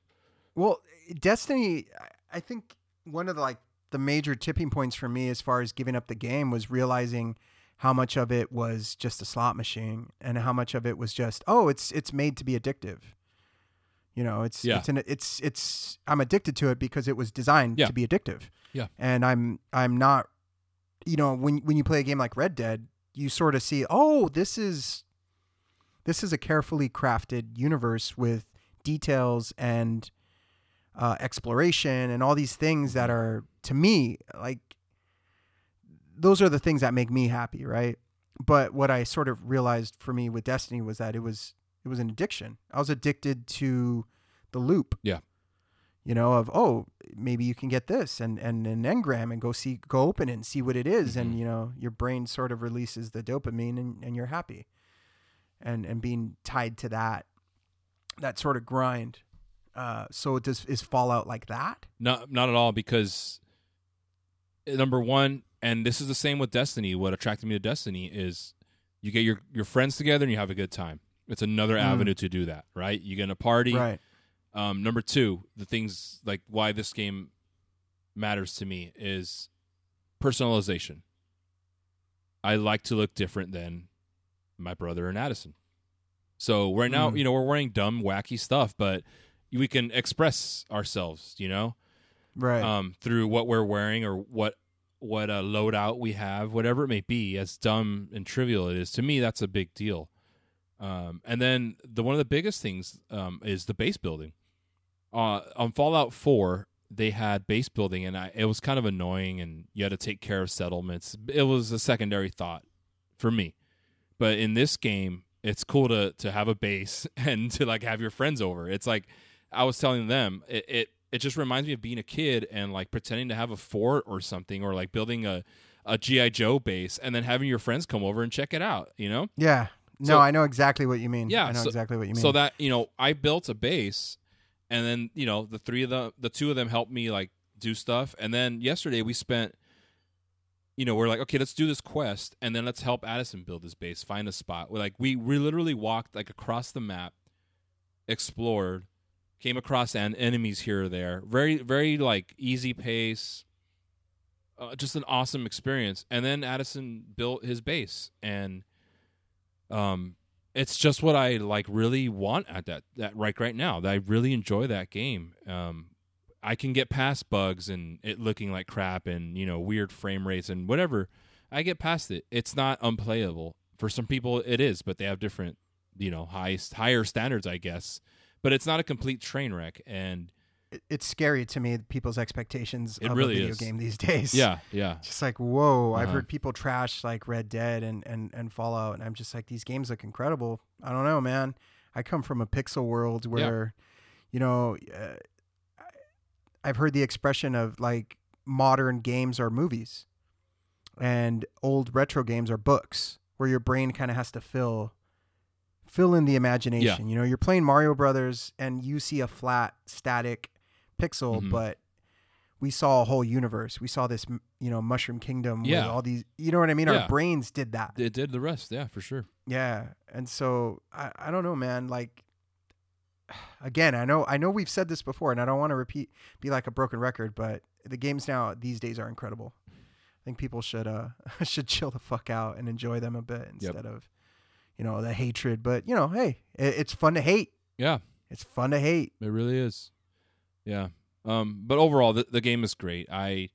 Well, Destiny, I- think one of the like the major tipping points for me as far as giving up the game was realizing how much of it was just a slot machine and how much of it was just oh, it's it's made to be addictive. You know, it's Yeah. it's an, it's it's I'm addicted to it because it was designed Yeah. to be addictive. Yeah. And I'm I'm not you know, when when you play a game like Red Dead, you sort of see, "Oh, this is this is a carefully crafted universe with details and uh, exploration and all these things that are to me like those are the things that make me happy right? But what i sort of realized for me with destiny was that it was it was an addiction. I was addicted to the loop. Yeah. you know of oh maybe you can get this and and an engram and go see go open it and see what it is. And Mhm. you know your brain sort of releases the dopamine and, and you're happy and and being tied to that that sort of grind uh so does is fallout like that Not not at all because uh, number one, and this is the same with Destiny. What attracted me to Destiny is you get your your friends together and you have a good time. It's another Mm. avenue to do that, right? You get in a party. right Um, number two, the things like why this game matters to me is personalization. I like to look different than my brother and Addison. So right now, Mm. you know, we're wearing dumb, wacky stuff, but we can express ourselves, you know, Right. um, through what we're wearing or what what a loadout we have, whatever it may be. As dumb and trivial it is to me, that's a big deal. Um, and then the one of the biggest things um, is the base building. Uh, on Fallout Four, they had base building, and I, it was kind of annoying, and you had to take care of settlements. It was a secondary thought for me, but in this game, it's cool to to have a base and to like have your friends over. It's like I was telling them, it, it it just reminds me of being a kid and like pretending to have a fort or something, or like building a a GI Joe base, and then having your friends come over and check it out. You know, yeah. No, so- I know exactly what you mean. Yeah, I know so- exactly what you mean. so that you know, I built a base, and then you know the three of the the two of them helped me like do stuff, and then yesterday we spent. You know, we're like, okay, let's do this quest, and then let's help Addison build his base, find a spot. We're like, we we literally walked like across the map, explored, came across an enemies here or there. Very very like easy pace. Uh, just an awesome experience. And then Addison built his base, and um, it's just what I like really want at that that right right now. That I really enjoy that game. Um, I can get past bugs and it looking like crap and you know weird frame rates and whatever. I get past it. It's not unplayable. For some people, it is, but they have different, you know, high higher standards, I guess. But it's not a complete train wreck, and it's scary to me people's expectations It of really a video is. game these days. yeah, yeah, Just like whoa, I've Uh-huh. heard people trash like Red Dead and, and and Fallout, and I'm just like these games look incredible. I don't know, man. I come from a pixel world where, you know, uh, I've heard the expression of like modern games are movies, and old retro games are books, where your brain kind of has to fill fill in the imagination. You know, you're playing Mario Brothers and you see a flat, static pixel, Mhm. but we saw a whole universe. We saw this, you know, Mushroom Kingdom with all these. You know what I mean? Yeah. Our brains did that. it did the rest. Yeah, for sure. Yeah, and so I, I don't know, man. Like, again, I know I know we've said this before, and I don't want to repeat, be like a broken record, but the games now these days are incredible. I think people should uh should chill the fuck out and enjoy them a bit instead of, you know, the hatred. But you know, hey, it, it's fun to hate. Yeah, It's fun to hate. It really is. Yeah. Um, but overall, the, the game is great. I,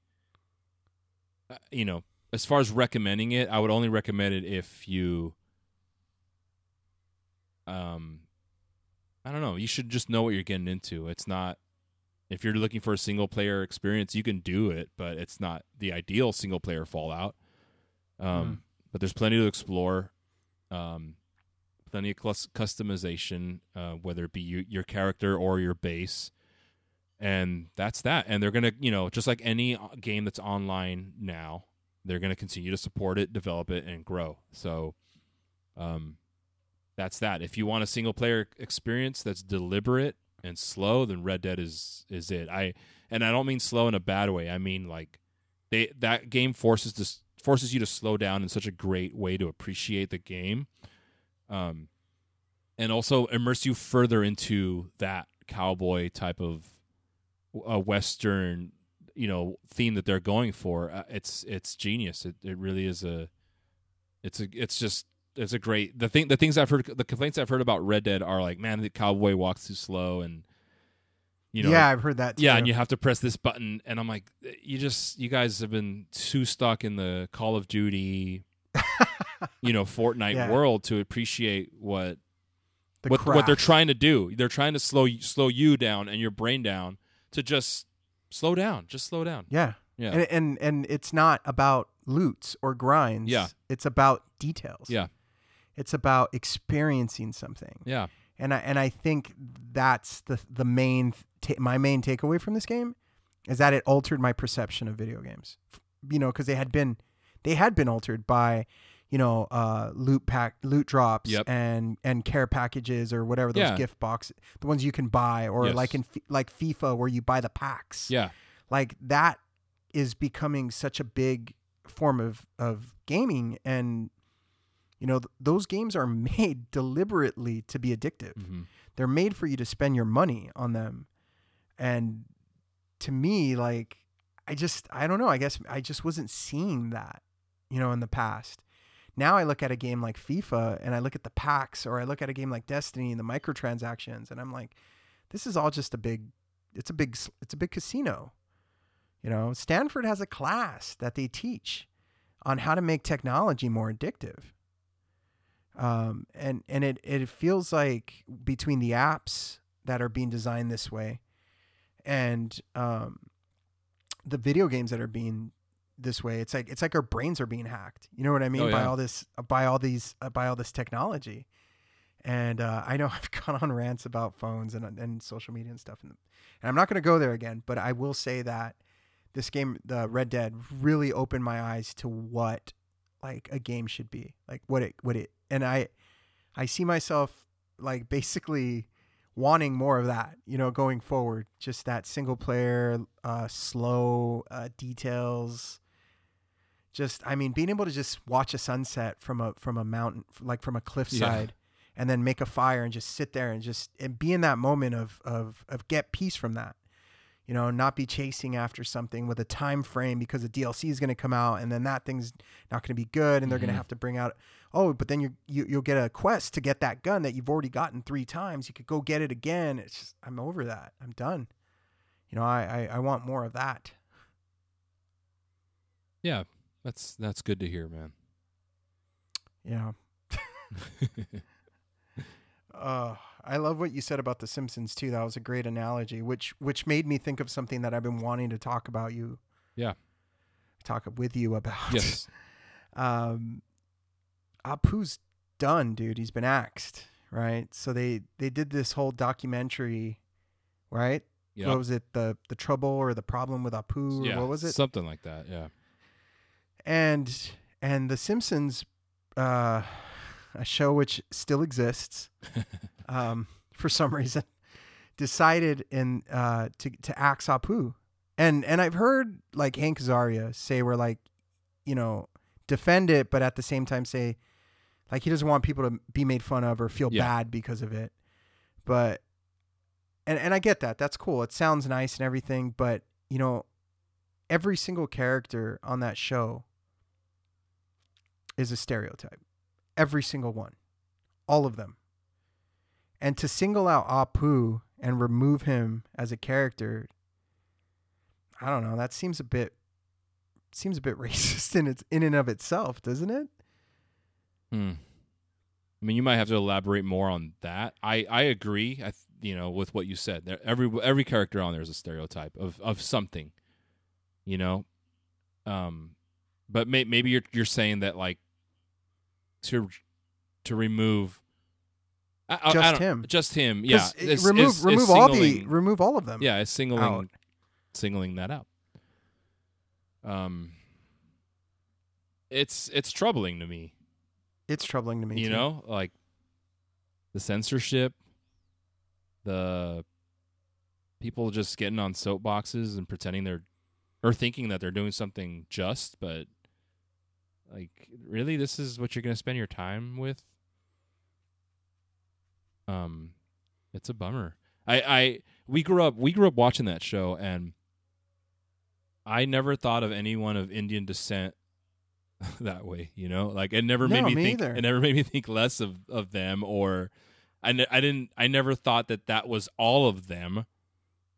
uh, you know, as far as recommending it, I would only recommend it if you, um, I don't know. You should just know what you're getting into. It's not, if you're looking for a single player experience, you can do it, but it's not the ideal single player Fallout. Um, Mhm. but there's plenty to explore. Um, plenty of cus- customization, uh, whether it be you, your character or your base, and that's that. And they're gonna, you know, just like any uh, game that's online now, they're gonna continue to support it, develop it, and grow. So, um, that's that. If you want a single player experience that's deliberate and slow, then Red Dead is is it. I and I don't mean slow in a bad way. I mean like they that game forces this forces you to slow down in such a great way to appreciate the game um and also immerse you further into that cowboy type of uh, western you know theme that they're going for uh, it's it's genius it it really is a it's a it's just it's a great the thing the things I've heard the complaints I've heard about Red Dead are like man the cowboy walks too slow and you know yeah, I've heard that. Too. yeah, and you have to press this button, and I'm like, you just, you guys have been too stuck in the Call of Duty, you know, Fortnite Yeah. world to appreciate what the what what they're trying to do. They're trying to slow slow you down and your brain down to just slow down, just slow down. Yeah. Yeah, And, and and it's not about loots or grinds. Yeah. It's about details. yeah, It's about experiencing something. yeah, and I and I think that's the the main ta- my main takeaway from this game is that it altered my perception of video games. You know, because they had been they had been altered by you know uh, loot pack loot drops Yep. and and care packages or whatever those Yeah. gift boxes the ones you can buy or Yes. like in like FIFA where you buy the packs yeah, like that is becoming such a big form of of gaming and you know th- those games are made deliberately to be addictive hmm they're made for you to spend your money on them and to me like I just I don't know. I guess I just wasn't seeing that, you know, in the past. Now I look at a game like FIFA and I look at the packs or I look at a game like Destiny and the microtransactions and I'm like, this is all just a big it's a big it's a big casino. You know, Stanford has a class that they teach on how to make technology more addictive. Um, and and it it feels like between the apps that are being designed this way and um, the video games that are being this way, it's like it's like our brains are being hacked. You know what I mean? Oh, By all this by all these uh, by all this technology. And uh, I know I've gone on rants about phones and and social media and stuff, and, and I'm not going to go there again. But I will say that this game, the Red Dead, really opened my eyes to what like a game should be, like what it what it, and I I see myself like basically wanting more of that, you know, going forward. Just that single player, uh, slow uh, details. Just, I mean, being able to just watch a sunset from a from a mountain, like from a cliffside, and then make a fire and just sit there and just and be in that moment of of of get peace from that. You know, not be chasing after something with a time frame because the DLC is going to come out and then that thing's not going to be good and they're going to have to bring out oh, but then you, you you'll get a quest to get that gun that you've already gotten three times. You could go get it again. It's just I'm over that. I'm done. You know, I I, I want more of that. Yeah, that's that's good to hear, man. Yeah. Uh, I love what you said about The Simpsons too. That was a great analogy, which which made me think of something that I've been wanting to talk about you. Yeah. Talk with you about. yes. um, Apu's done, dude. He's been axed, right? So they they did this whole documentary, right? Yeah. What was it? The the trouble or the problem with Apu? Or yeah. what was it? Something like that. Yeah. and and The Simpsons, uh, a show which still exists, um, for some reason, decided in uh to to axe Apu, and and I've heard like Hank Azaria say we're like, you know, defend it, but at the same time say, like he doesn't want people to be made fun of or feel Yeah. bad because of it, but. And, and I get that. That's cool. It sounds nice and everything, but you know, every single character on that show is a stereotype. Every single one. All of them. And to single out Apu and remove him as a character, I don't know, that seems a bit seems a bit racist in its in and of itself, doesn't it? Hmm. I mean, you might have to elaborate more on that. I I agree. I you know with what you said. There, every every character on there is a stereotype of of something. You know, um, but may, maybe you're you're saying that like to to remove. I, I- I Just don't- him. Just him. Yeah. is- remove is remove all the remove all of them. yeah, it's singling out. singling that out. Um, it's it's troubling to me. It's troubling to me. you too. know, like the censorship, the people just getting on soapboxes and pretending they're or thinking that they're doing something just, but like really, this is what you're going to spend your time with. Um, it's a bummer. I, I we grew up we grew up watching that show and I never thought of anyone of Indian descent that way, you know? Like it never made No, me, me think either. it never made me think less of of them or I, ne- I didn't I never thought that that was all of them,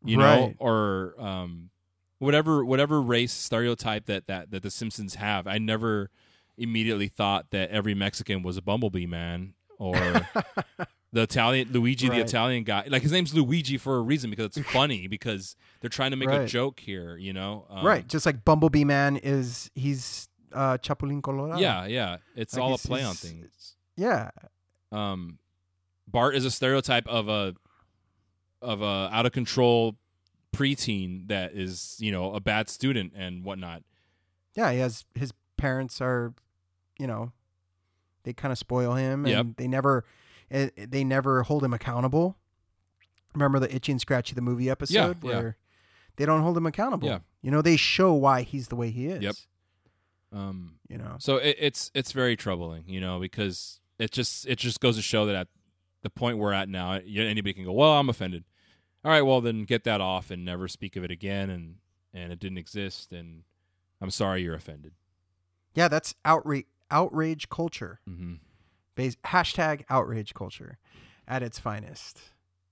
you know, or um whatever whatever race stereotype that that that the Simpsons have. I never immediately thought that every Mexican was a bumblebee man or the Italian Luigi, the Italian guy. Like his name's Luigi for a reason because it's funny because they're trying to make a joke here. You know, um, right. Just like Bumblebee Man is he's uh Chapulín Colorado. Yeah, yeah. It's Like, all a play on things. Yeah. Um, Bart is a stereotype of a of a out of control preteen that is you know a bad student and whatnot. Yeah, he has his parents are, you know, they kind of spoil him, and Yep. they never, eh, they never hold him accountable. Remember the Itchy and Scratchy the movie episode yeah. where they don't hold him accountable. Yeah. You know, they show why he's the way he is. Yep. Um, You know. So it, it's it's very troubling, you know, because it just it just goes to show that at the point we're at now, anybody can go, well, I'm offended. All right, well then get that off and never speak of it again, and and it didn't exist, and I'm sorry you're offended. Yeah, that's outrage outrage culture. Mm-hmm. Bas- hashtag outrage culture at its finest.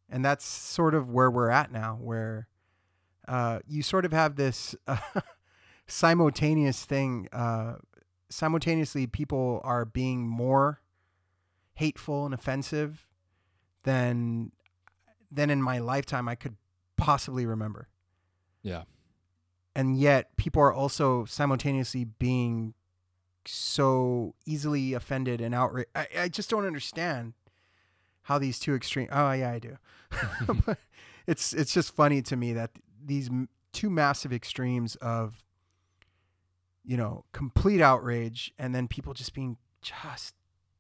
And that's sort of where we're at now, where uh, you sort of have this uh, simultaneous thing. Uh, simultaneously, people are being more hateful and offensive than than in my lifetime I could possibly remember. Yeah. And yet, people are also simultaneously being so easily offended and outraged. I, I just don't understand how these two extreme. Oh yeah, I do. it's it's just funny to me that these two massive extremes of you know complete outrage and then people just being just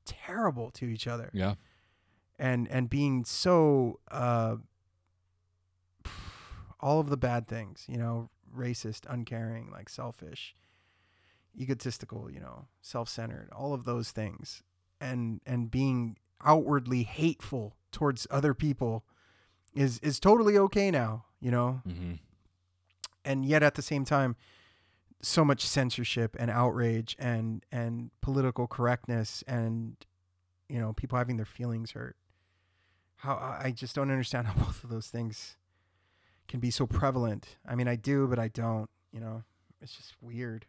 terrible to each other Yeah. and and being so uh all of the bad things you know racist uncaring like selfish egotistical you know self-centered all of those things and and being outwardly hateful towards other people is is totally okay now you know Mm-hmm. and yet at the same time so much censorship and outrage and and political correctness and you know people having their feelings hurt how i just don't understand how both of those things can be so prevalent i mean i do but i don't you know it's just weird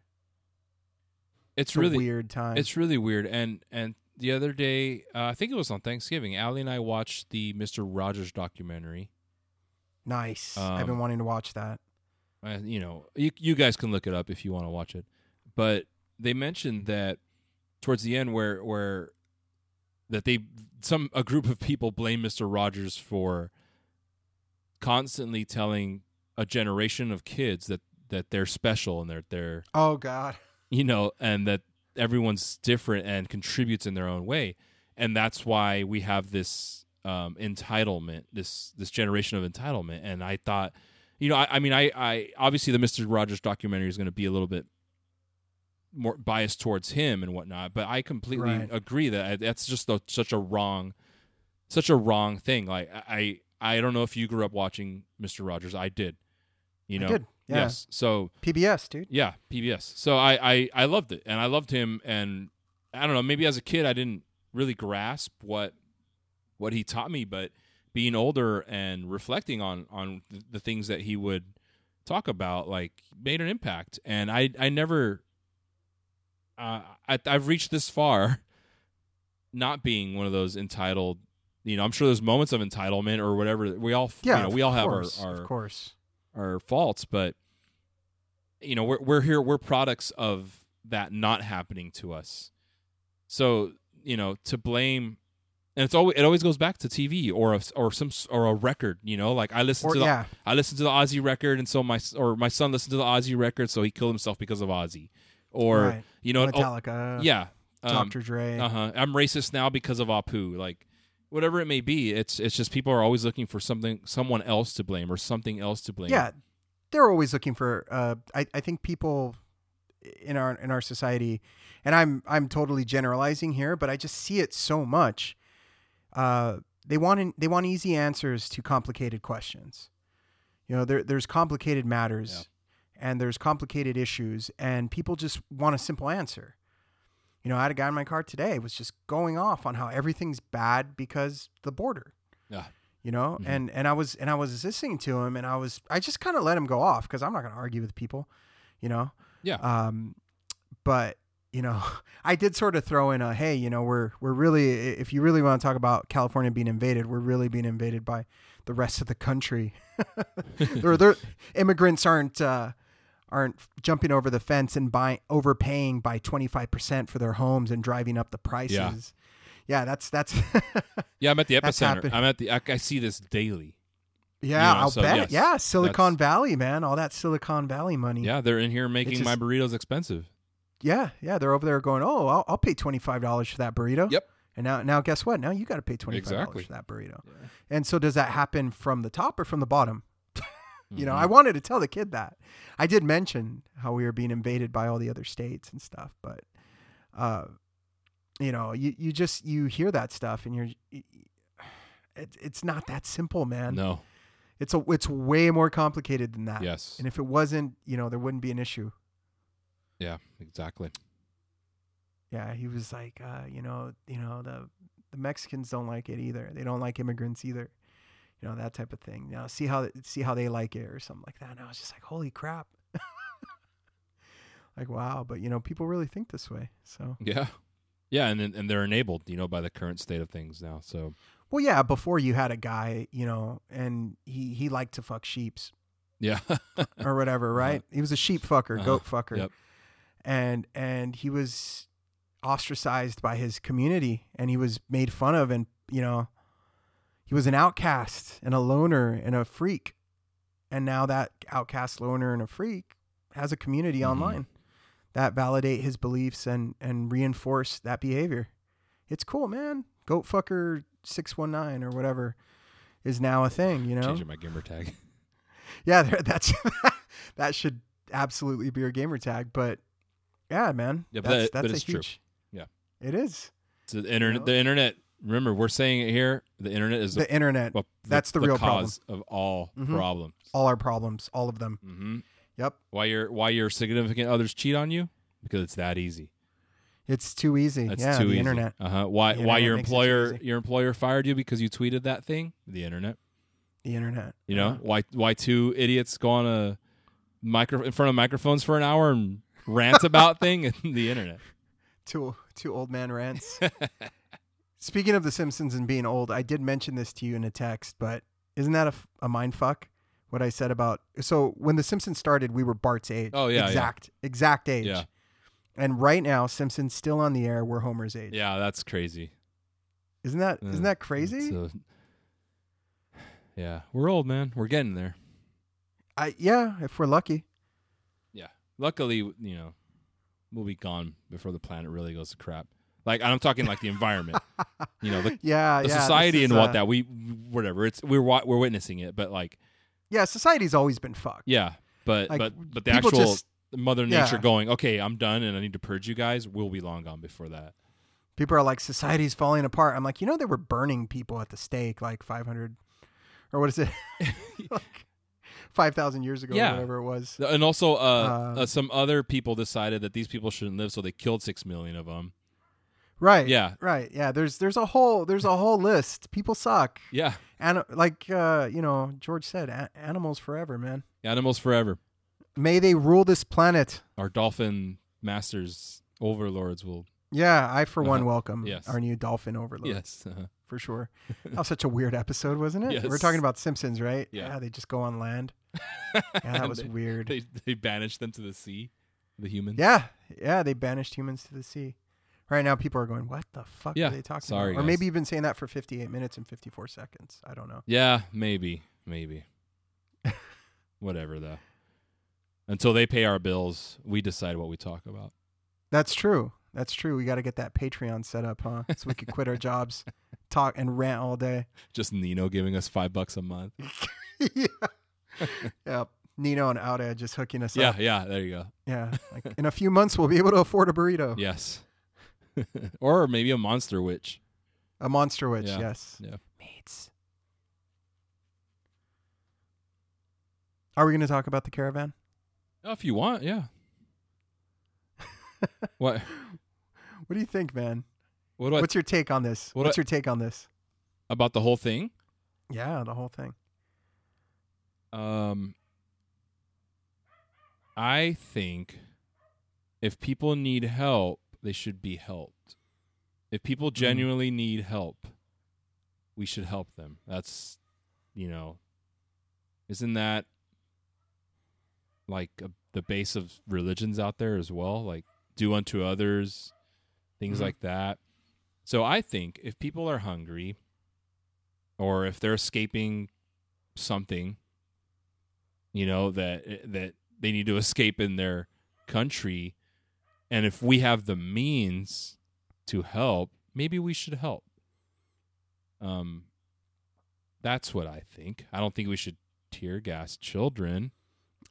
It's it's really weird time It's really weird. And and the other day, uh, I think it was on Thanksgiving. Allie and I watched the Mister Rogers documentary. nice i've been um, wanting to watch that You know, you you guys can look it up if you want to watch it. But they mentioned that towards the end, where where that they some a group of people blame Mister Rogers for constantly telling a generation of kids that that they're special and they're they're oh god you know, and that everyone's different and contributes in their own way, and that's why we have this um, entitlement, this this generation of entitlement. And I thought, you know, I, I mean, I, I obviously the Mister Rogers documentary is going to be a little bit more biased towards him and whatnot, but I completely Right. agree that uh, that's just a, such a wrong, such a wrong thing. Like I, I don't know if you grew up watching Mister Rogers. I did. You know, did yeah yes. So pbs dude yeah, PBS. So I, I I loved it, and I loved him, and I don't know. Maybe as a kid, I didn't really grasp what what he taught me, but being older and reflecting on on the things that he would talk about, like made an impact. And I I never uh, I, I've reached this far, not being one of those entitled. You know, I'm sure there's moments of entitlement or whatever. We all, yeah you know, we all have course, our, our of course our faults, but you know, we're we're here we're products of that not happening to us. So, you know, to blame and it's always it always goes back to TV or a, or some or a record, you know, like I listen or to the yeah I listened to the Ozzy record and so my or my son listened to the Ozzy record so he killed himself because of Ozzy. Or right. you know, oh, metallica yeah. Um, dr dre uh-huh. I'm racist now because of Apu. Like whatever it may be, it's it's just people are always looking for something someone else to blame or something else to blame. yeah they're always looking for uh I, I think people in our in our society and i'm i'm totally generalizing here but i just see it so much uh they want an, they want easy answers to complicated questions you know there there's complicated matters and there's complicated issues and people just want a simple answer you know i had a guy in my car today was just going off on how everything's bad because the border Yeah. you know Mhm. and and i was and i was listening to him and i was i just kind of let him go off because i'm not going to argue with people you know Yeah. um but you know i did sort of throw in a hey you know we're we're really if you really want to talk about california being invaded we're really being invaded by the rest of the country they're, immigrants aren't uh aren't jumping over the fence and buying overpaying by 25% for their homes and driving up the prices yeah, yeah that's that's Yeah, I'm at the epicenter. I'm at the. I, I see this daily. Yeah, You know, I'll so bet. yes, yeah, Silicon Valley, man. All that Silicon Valley money. Yeah, they're in here making my burritos expensive. Yeah, yeah. They're over there going, "Oh, I'll, I'll pay twenty five dollars for that burrito." Yep. And now, now, guess what? Now you got to pay twenty five dollars Exactly. for that burrito. And so, does that happen from the top or from the bottom? You know, Mhm. I wanted to tell the kid that. I did mention how we were being invaded by all the other states and stuff, but, uh, you know, you, you just you hear that stuff and you're, it, it's not that simple, man. no. It's a it's way more complicated than that. Yes. And if it wasn't, you know, there wouldn't be an issue. Yeah, exactly. Yeah, he was like, uh, you know, you know, the the Mexicans don't like it either. They don't like immigrants either. You know, that type of thing. You know, see how see how they like it or something like that. And I was just like, holy crap. like wow, but you know, people really think this way. So Yeah. Yeah, and then- and they're enabled, you know, by the current state of things now. So well, yeah. Before you had a guy, you know, and he he liked to fuck sheeps yeah, or whatever, right? He was a sheep fucker, Uh-huh. goat fucker, Yep. And and he was ostracized by his community, and he was made fun of, and you know, he was an outcast and a loner and a freak, and now that outcast, loner, and a freak has a community Mhm. online that validate his beliefs and and reinforce that behavior. It's cool, man. Goat fucker six one nine or whatever is now a thing. You know, changing my gamer tag. yeah, that's that should absolutely be your gamer tag. But yeah, man, Yeah, but that's, that- but that's a it's true. huge. Yeah. it is So the internet, know? the internet. Remember, we're saying it here. The internet is the, the internet. well, that's the real problem. cause of all Mhm. problems. All our problems, all of them. hmm Yep, Why your why your significant others cheat on you? Because it's that easy. it's too easy. That's yeah, too the easy. internet. Uh huh. Why why your makes it too employer your employer fired you because you tweeted that thing? The internet. The internet. You know Yeah. why why two idiots go on a micro in front of microphones for an hour and rant about thing? In the internet. two two old man rants. Speaking of The Simpsons and being old, I did mention this to you in a text, but isn't that a, a mind fuck? What I said about so when The Simpsons started, we were Bart's age. Oh, yeah, yeah. exact exact age. Yeah. And right now, Simpsons still on the air. We're Homer's age. Yeah, that's crazy. Isn't that Uh, not that crazy? Uh, yeah, we're old, man. We're getting there. I yeah, if we're lucky. Luckily, you know, we'll be gone before the planet really goes to crap. Like I'm talking like the environment. you know, the, Yeah, the yeah. society and what uh, that we whatever. It's we're we're witnessing it, but like Yeah, society's always been fucked. yeah, but Like, but but the actual just- mother nature yeah. going, "Okay, I'm done and I need to purge you guys." We'll be long gone before that. People are like, society's falling apart. I'm like, you know, they were burning people at the stake like 500, or what is it? like 5,000 years ago, Yeah. or whatever it was. And also, uh, Uh, uh, some other people decided that these people shouldn't live, so they killed six million of them. Right. Yeah, Right. Yeah. There's there's a whole there's a whole list. People suck. yeah. And like uh, you know, George said, a- animals forever, man. Animals forever. May they rule this planet. Our dolphin masters, overlords will. Yeah, I for one Uh-huh. welcome Yes. our new dolphin overlords. Yes. uh for sure. That was such a weird episode, wasn't it? Yes. We're talking about Simpsons, right? Yeah. they just go on land. Yeah, that was they, weird. They they banished them to the sea, the humans. Yeah, yeah, they banished humans to the sea. Right now, people are going, "What the fuck Yeah, are they talking sorry, about?" Or guys. maybe you've been saying that for 58 minutes and 54 seconds. I don't know. Yeah, maybe, maybe. Whatever though. Until they pay our bills, we decide what we talk about. That's true. That's true. We got to get that Patreon set up, huh? So we could quit our jobs, talk and rant all day. Just Nino giving us five bucks a month. yeah. yep. Nino and Outa just hooking us Yeah, up. yeah. Yeah, there you go. Yeah. Like in a few months, we'll be able to afford a burrito. Yes. or maybe a monster witch. A monster witch. Yeah. Yes. Yeah. Meats. Are we going to talk about the caravan? Oh, if you want, yeah. what? What do you think, man? What do I What's your take on this? what What's I- your take on this? about the whole thing? Yeah, the whole thing. Um, I think if people need help, they should be helped. If people Mm. genuinely need help, we should help them. That's, you know, isn't that like a, the base of religions out there as well? Like, do unto others, things Mhm. like that. So I think if people are hungry or if they're escaping something, you know that that they need to escape in their country. And if we have the means to help maybe we should help. Um that's what i think. I don't think we should tear gas children.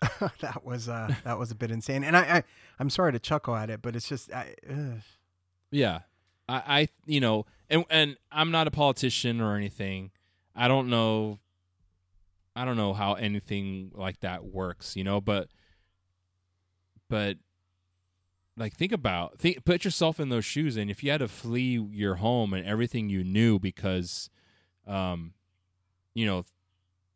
That was uh that was a bit insane. And I, I I'm sorry to chuckle at it, but it's just I, yeah. I i you know and and i'm not a politician or anything. I don't know I don't know how anything like that works, you know, but but like think about think put yourself in those shoes and if you had to flee your home and everything you knew because um you know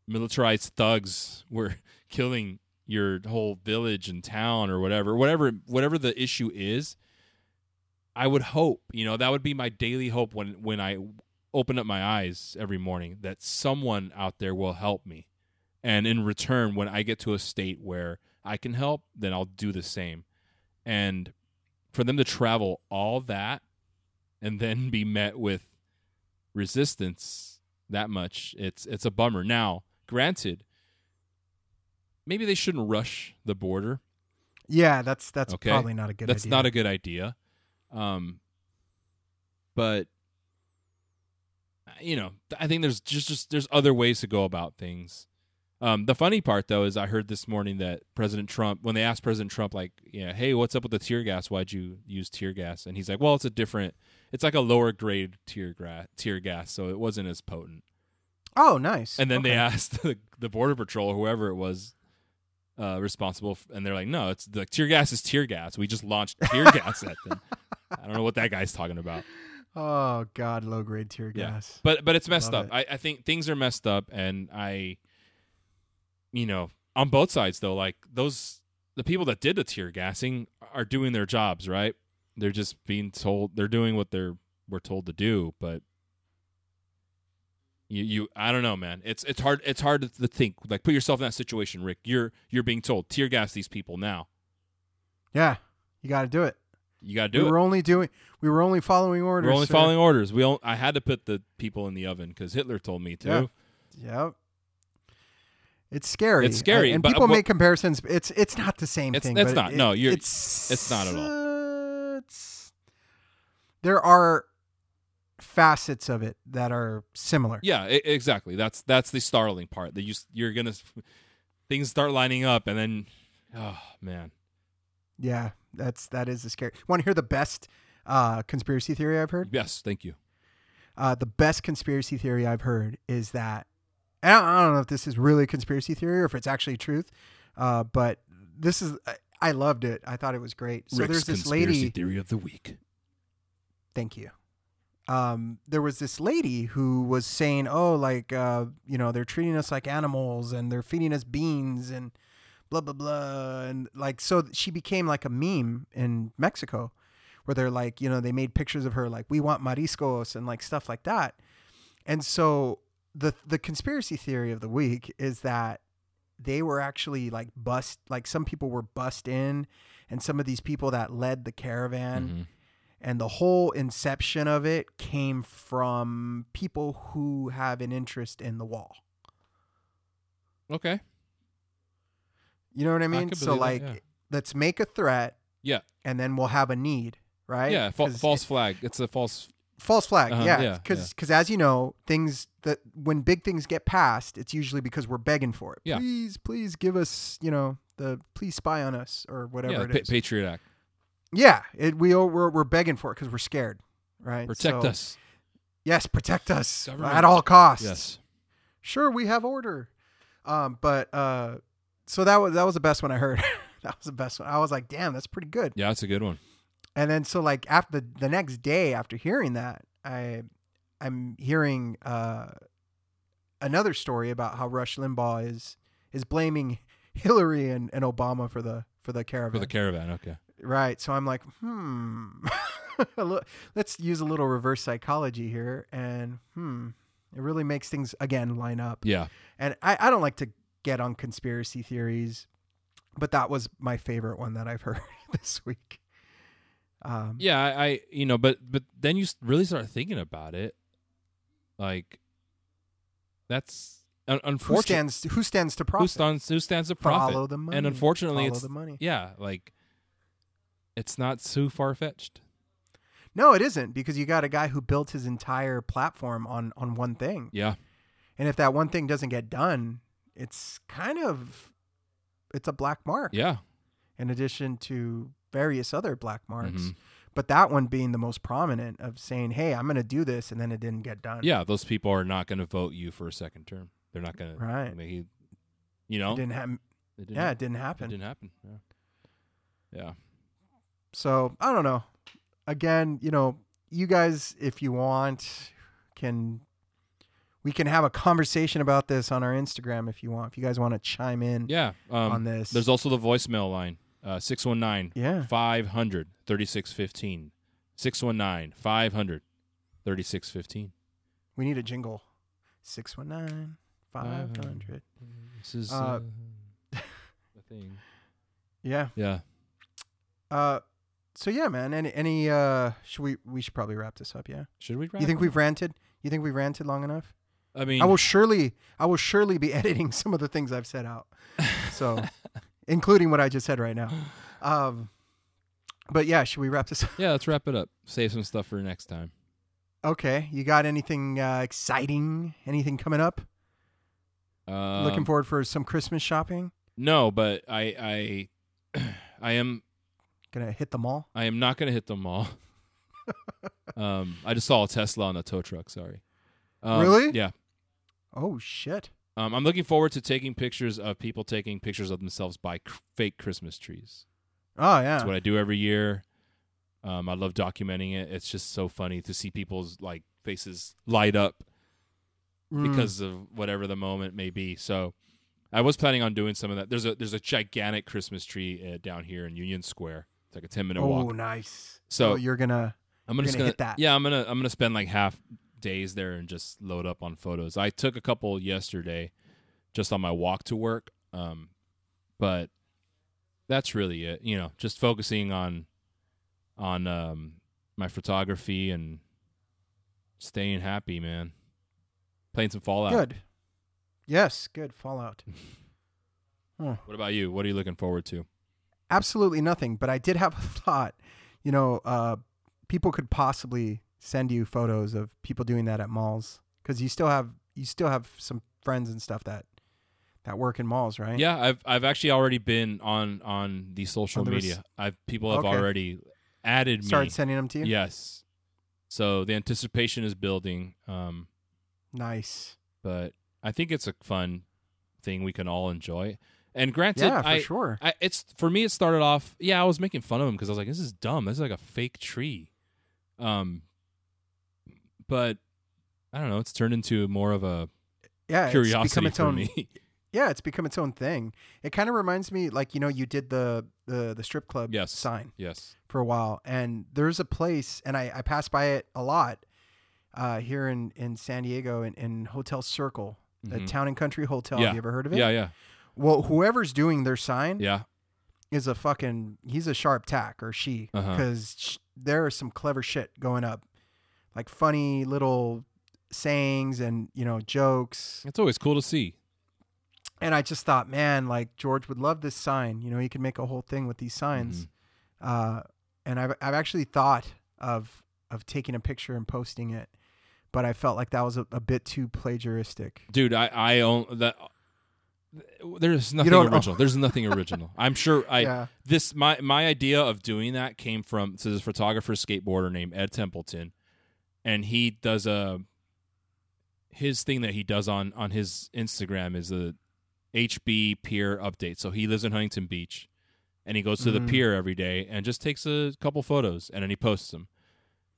militarized thugs were killing your whole village and town or whatever whatever whatever the issue is i would hope you know that would be my daily hope when when i open up my eyes every morning that someone out there will help me. And in return when i get to a state where i can help then i'll do the same. And for them to travel all that and then be met with resistance that much it's it's a bummer. Now granted maybe they shouldn't rush the border. Yeah, that's that's Okay. probably not a good that's idea. not a good idea. Um but you know i think there's just, just there's other ways to go about things um the funny part though is i heard this morning that president trump when they asked president trump like yeah hey what's up with the tear gas why'd you use tear gas and he's like well it's a different it's like a lower grade tear gas tear gas so it wasn't as potent Oh, nice. and then they asked the, the border patrol or whoever it was uh, responsible, f- and they're like, "No, it's the tear gas is tear gas. We just launched tear gas at them." I don't know what that guy's talking about, Oh God, low grade tear gas. Yeah. but but it's messed Love up. I, I think things are messed up, and I, you know, on both sides though, like those the people that did the tear gassing are doing their jobs right. They're just being told they're doing what they're were told to do, but you, you I don't know, man. It's it's hard it's hard to think. Like put yourself in that situation, Rick. You're you're being told tear gas these people now. Yeah, you got to do it. You got to do we it. were only doing. We were only following orders. We're only sir. following orders. We all, I had to put the people in the oven because Hitler told me to. Yeah. Yep. It's scary. It's scary, uh, and but- people but- make comparisons. It's it's not the same It's- thing. it's not. it- No, you're- It's it's not at all. It's there are facets of it that are similar. Yeah, exactly. That's that's the startling part. That you you're gonna things start lining up, and then oh man, Yeah, that's that is a scary. Want to hear the best uh, conspiracy theory I've heard? yes, thank you. Uh, the best conspiracy theory I've heard is that I don't, I don't know if this is really a conspiracy theory or if it's actually truth, uh, but this is I, I loved it. I thought it was great. So Rick's there's this conspiracy lady. theory of the week. Thank you. Um, there was this lady who was saying, "Oh, like uh, you know, they're treating us like animals and they're feeding us beans and blah blah blah," and like so she became like a meme in Mexico, where they're like, you know, they made pictures of her like, "We want mariscos" and like stuff like that, and so the the conspiracy theory of the week is that they were actually like bust, like some people were bust in, and some of these people that led the caravan Mhm. and the whole inception of it came from people who have an interest in the wall. Okay. You know what I mean? could so believe that, like yeah. let's make a threat Yeah. and then we'll have a need, right? Yeah. Fa- false it- flag. It's a false. false flag. Uh-huh, yeah, yeah, because yeah. as you know, things that when big things get passed, it's usually because we're begging for it. Yeah. Please, please give us, you know, the please spy on us or whatever yeah. it Pa- is. Patriot Act. yeah, it we we're we're begging for it because we're scared, right? Protect So- us. Yes, protect us Government. at all costs. Yes. sure we have order um but uh so that was that was the best one i heard that was the best one i was like damn that's pretty good Yeah, that's a good one. and then so like after the, the next day after hearing that i i'm hearing uh another story about how rush limbaugh is is blaming hillary and, and obama for the for the caravan For the caravan. Okay. right so i'm like hmm let's use a little reverse psychology here and hmm it really makes things again line up Yeah. and I, I don't like to get on conspiracy theories, but that was my favorite one that I've heard this week. Um, Yeah. I, I. You know. But but then you really start thinking about it. Like. That's un- who unfortunate. stands who stands to profit? Who stands? Who stands to profit? Follow the money. And unfortunately, Follow it's the money. yeah. Like. It's not too far fetched. No, it isn't because you got a guy who built his entire platform on on one thing, Yeah. and if that one thing doesn't get done, it's kind of it's a black mark. Yeah. In addition to various other black marks, Mhm. but that one being the most prominent of saying, "Hey, I'm going to do this," and then it didn't get done. Yeah. Those people are not going to vote you for a second term. They're not gonna. Right. I mean, he, you It know, didn't happen. it didn't, Yeah, it didn't it happen. didn't happen. Yeah. Yeah. So I don't know. Again, you know, you guys, if you want, can we can have a conversation about this on our Instagram if you want. If you guys want to chime in Yeah. Um, on this, There's also the voicemail line, uh, 619 yeah, 500 3615. 619 500 3615. we need a jingle. 619 500. This is Uh, uh, the thing. Yeah. Yeah. Uh, so yeah, man. Any any uh, should we we should probably wrap this up? Yeah. Should we wrap You think we've ranted? You think we've ranted long enough? I mean, I will surely I will surely be editing some of the things I've said out. So, including what I just said right now. Um, but yeah, should we wrap this up? yeah, let's wrap it up. Save some stuff for next time. Okay, you got anything uh, exciting? Anything coming up? Um, Looking forward for some Christmas shopping? No, but I I I am Gonna hit the mall? I am not to hit the mall. um, I just saw a Tesla on a tow truck. Sorry. Um, Really? Yeah. Oh shit! Um, I'm looking forward to taking pictures of people taking pictures of themselves by cr- fake Christmas trees. Oh yeah. That's what I do every year. Um, I love documenting it. It's just so funny to see people's like faces light up Mm. because of whatever the moment may be. So, I was planning on doing some of that. There's a there's a gigantic Christmas tree uh, down here in Union Square. It's like a ten minute oh walk. Oh, nice. So So you're gonna I'm gonna, gonna gonna hit that. Yeah, I'm gonna I'm gonna spend like half days there and just load up on photos. I took a couple yesterday, just on my walk to work. Um, but that's really it. You know, just focusing on on um my photography and staying happy, man. Playing some Fallout. good. Yes, good. Fallout. What about you? What are you looking forward to? absolutely nothing. But I did have a thought. You know, uh, people could possibly send you photos of people doing that at malls because you still have you still have some friends and stuff that that work in malls, right? Yeah, I've I've actually already been on on the social On the res- media. I've people have Okay. already added me. Started sending them to you. Yes. So the anticipation is building. Um, Nice. but I think it's a fun thing we can all enjoy. And granted, Yeah, for I, sure. I, it's for me. It started off. Yeah, I was making fun of him because I was like, "This is dumb. This is like a fake tree." Um, but I don't know. It's turned into more of a Yeah, it's become curiosity its for own. me. Yeah, it's become its own thing. It kind of reminds me, like you know, you did the the the strip club Yes. sign yes. for a while, and there's a place, and I I pass by it a lot uh, here in in San Diego in, in Hotel Circle, the Mhm. Town and Country Hotel. Yeah. Have you ever heard of it? Yeah. Yeah. Well, whoever's doing their sign Yeah. is a fucking he's a sharp tack or she Uh-huh. because there is some clever shit going up, like funny little sayings and you know jokes. It's always cool to see. And I just thought, man, like George would love this sign. You know, he could make a whole thing with these signs. Mm-hmm. Uh, and I've I've actually thought of of taking a picture and posting it, but I felt like that was a, a bit too plagiaristic. dude i i own that there's nothing own- original there's nothing original i'm sure i yeah. this my my idea of doing that came from so this photographer skateboarder named ed templeton and he does a his thing that he does on on his instagram is the hb pier update so he lives in huntington beach and he goes to Mhm. the pier every day and just takes a couple photos and then he posts them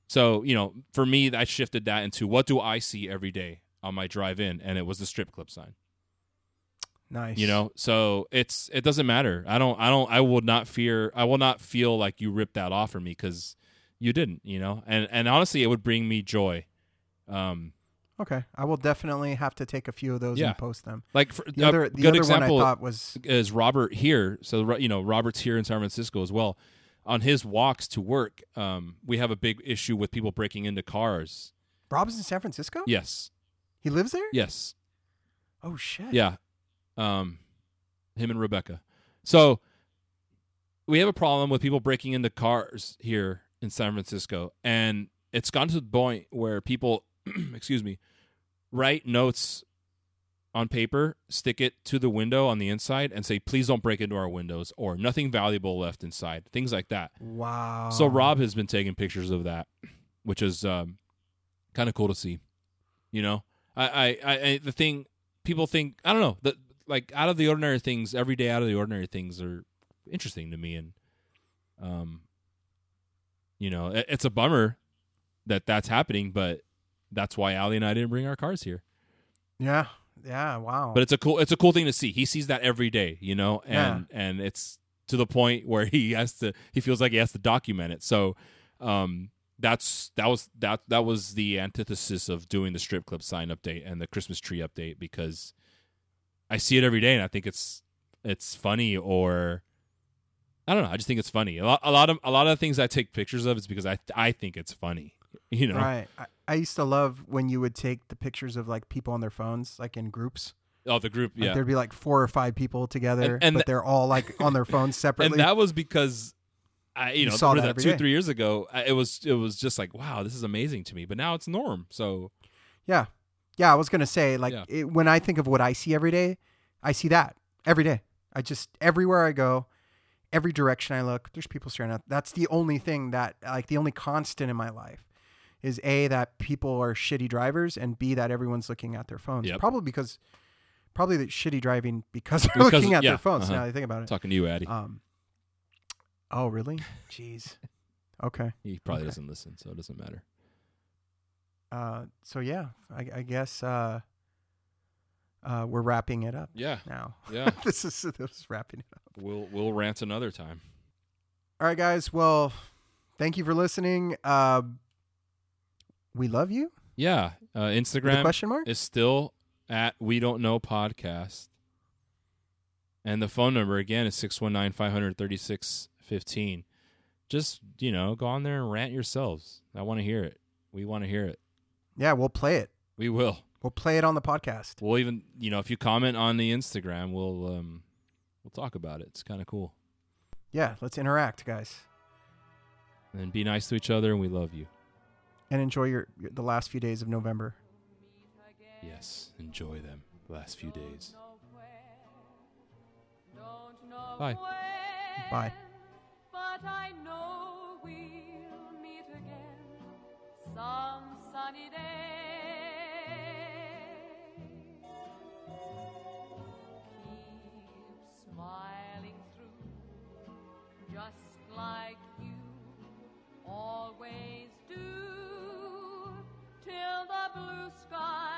so you know for me i shifted that into what do i see every day on my drive in and it was the strip club sign Nice. you know so it's it doesn't matter i don't i don't i will not fear i will not feel like you ripped that off from me because you didn't you know and and honestly it would bring me joy um Okay. I will definitely have to take a few of those Yeah. and post them. like for, The other the good other example one I thought was is robert here so you know robert's here in san francisco as well on his walks to work um we have a big issue with people breaking into cars Rob's in San Francisco. yes He lives there. yes Oh shit. Yeah. Um him and Rebecca. So we have a problem with people breaking into cars here in San Francisco and it's gone to the point where people excuse me write notes on paper, stick it to the window on the inside and say please don't break into our windows or nothing valuable left inside. Things like that. Wow. So Rob has been taking pictures of that, which is um, kind of cool to see. You know, I, I, I, the thing people think I don't know that like out of the ordinary things, every day out of the ordinary things are interesting to me, and um, you know, it, it's a bummer that that's happening, but that's why Ali and I didn't bring our cars here. Yeah. Yeah. Wow. But it's a cool it's a cool thing to see. He sees that every day, you know, and and it's to the point where he has to he feels like he has to document it. So um that's that was that that was the antithesis of doing the strip club sign update and the Christmas tree update because I see it every day and I think it's it's funny or I don't know. I just think it's funny. A lot, a lot of a lot of things I take pictures of is because I I think it's funny. You know, Right. I, I used to love when you would take the pictures of like people on their phones, like in groups. oh the group, Like yeah. there'd be like four or five people together, And- and but th- they're all like on their phones separately. and that was because I, you You know, saw that that, two day. three years ago, it was it was just like wow, this is amazing to me. But now it's norm. So yeah. Yeah. I was going to say, like, Yeah. it, when I think of what I see every day, I see that every day. I just, everywhere I go, every direction I look, there's people staring at. That's the only thing that, like, the only constant in my life is A, that people are shitty drivers, and B, that everyone's looking at their phones. Yep. Probably because, probably the shitty driving because they're Because- looking at yeah, their phones. uh-huh. Now that I think about it. talking to you, Addy, Um. Oh really? Jeez. Okay. he probably okay. doesn't listen, so it doesn't matter. Uh. So yeah, I, I guess uh. Uh, we're wrapping it up Yeah, now. yeah. this is this is wrapping it up. we'll we'll rant another time. All right, guys. Well, thank you for listening. Uh, we love you. Yeah, uh, Instagram question mark. is still at we don't know podcast, and the phone number again is 619-536-15. Just you know, go on there and rant yourselves. I want to hear it. We want to hear it. Yeah, we'll play it. We will. We'll play it on the podcast. We'll even, you know, if you comment on the Instagram, we'll um, we'll talk about it. It's kind of cool. Yeah, let's interact, guys, And be nice to each other, and we love you. and enjoy your, your the last few days of November. Yes, enjoy them the last few days. Bye. Bye. Bye. just like you always do till the blue sky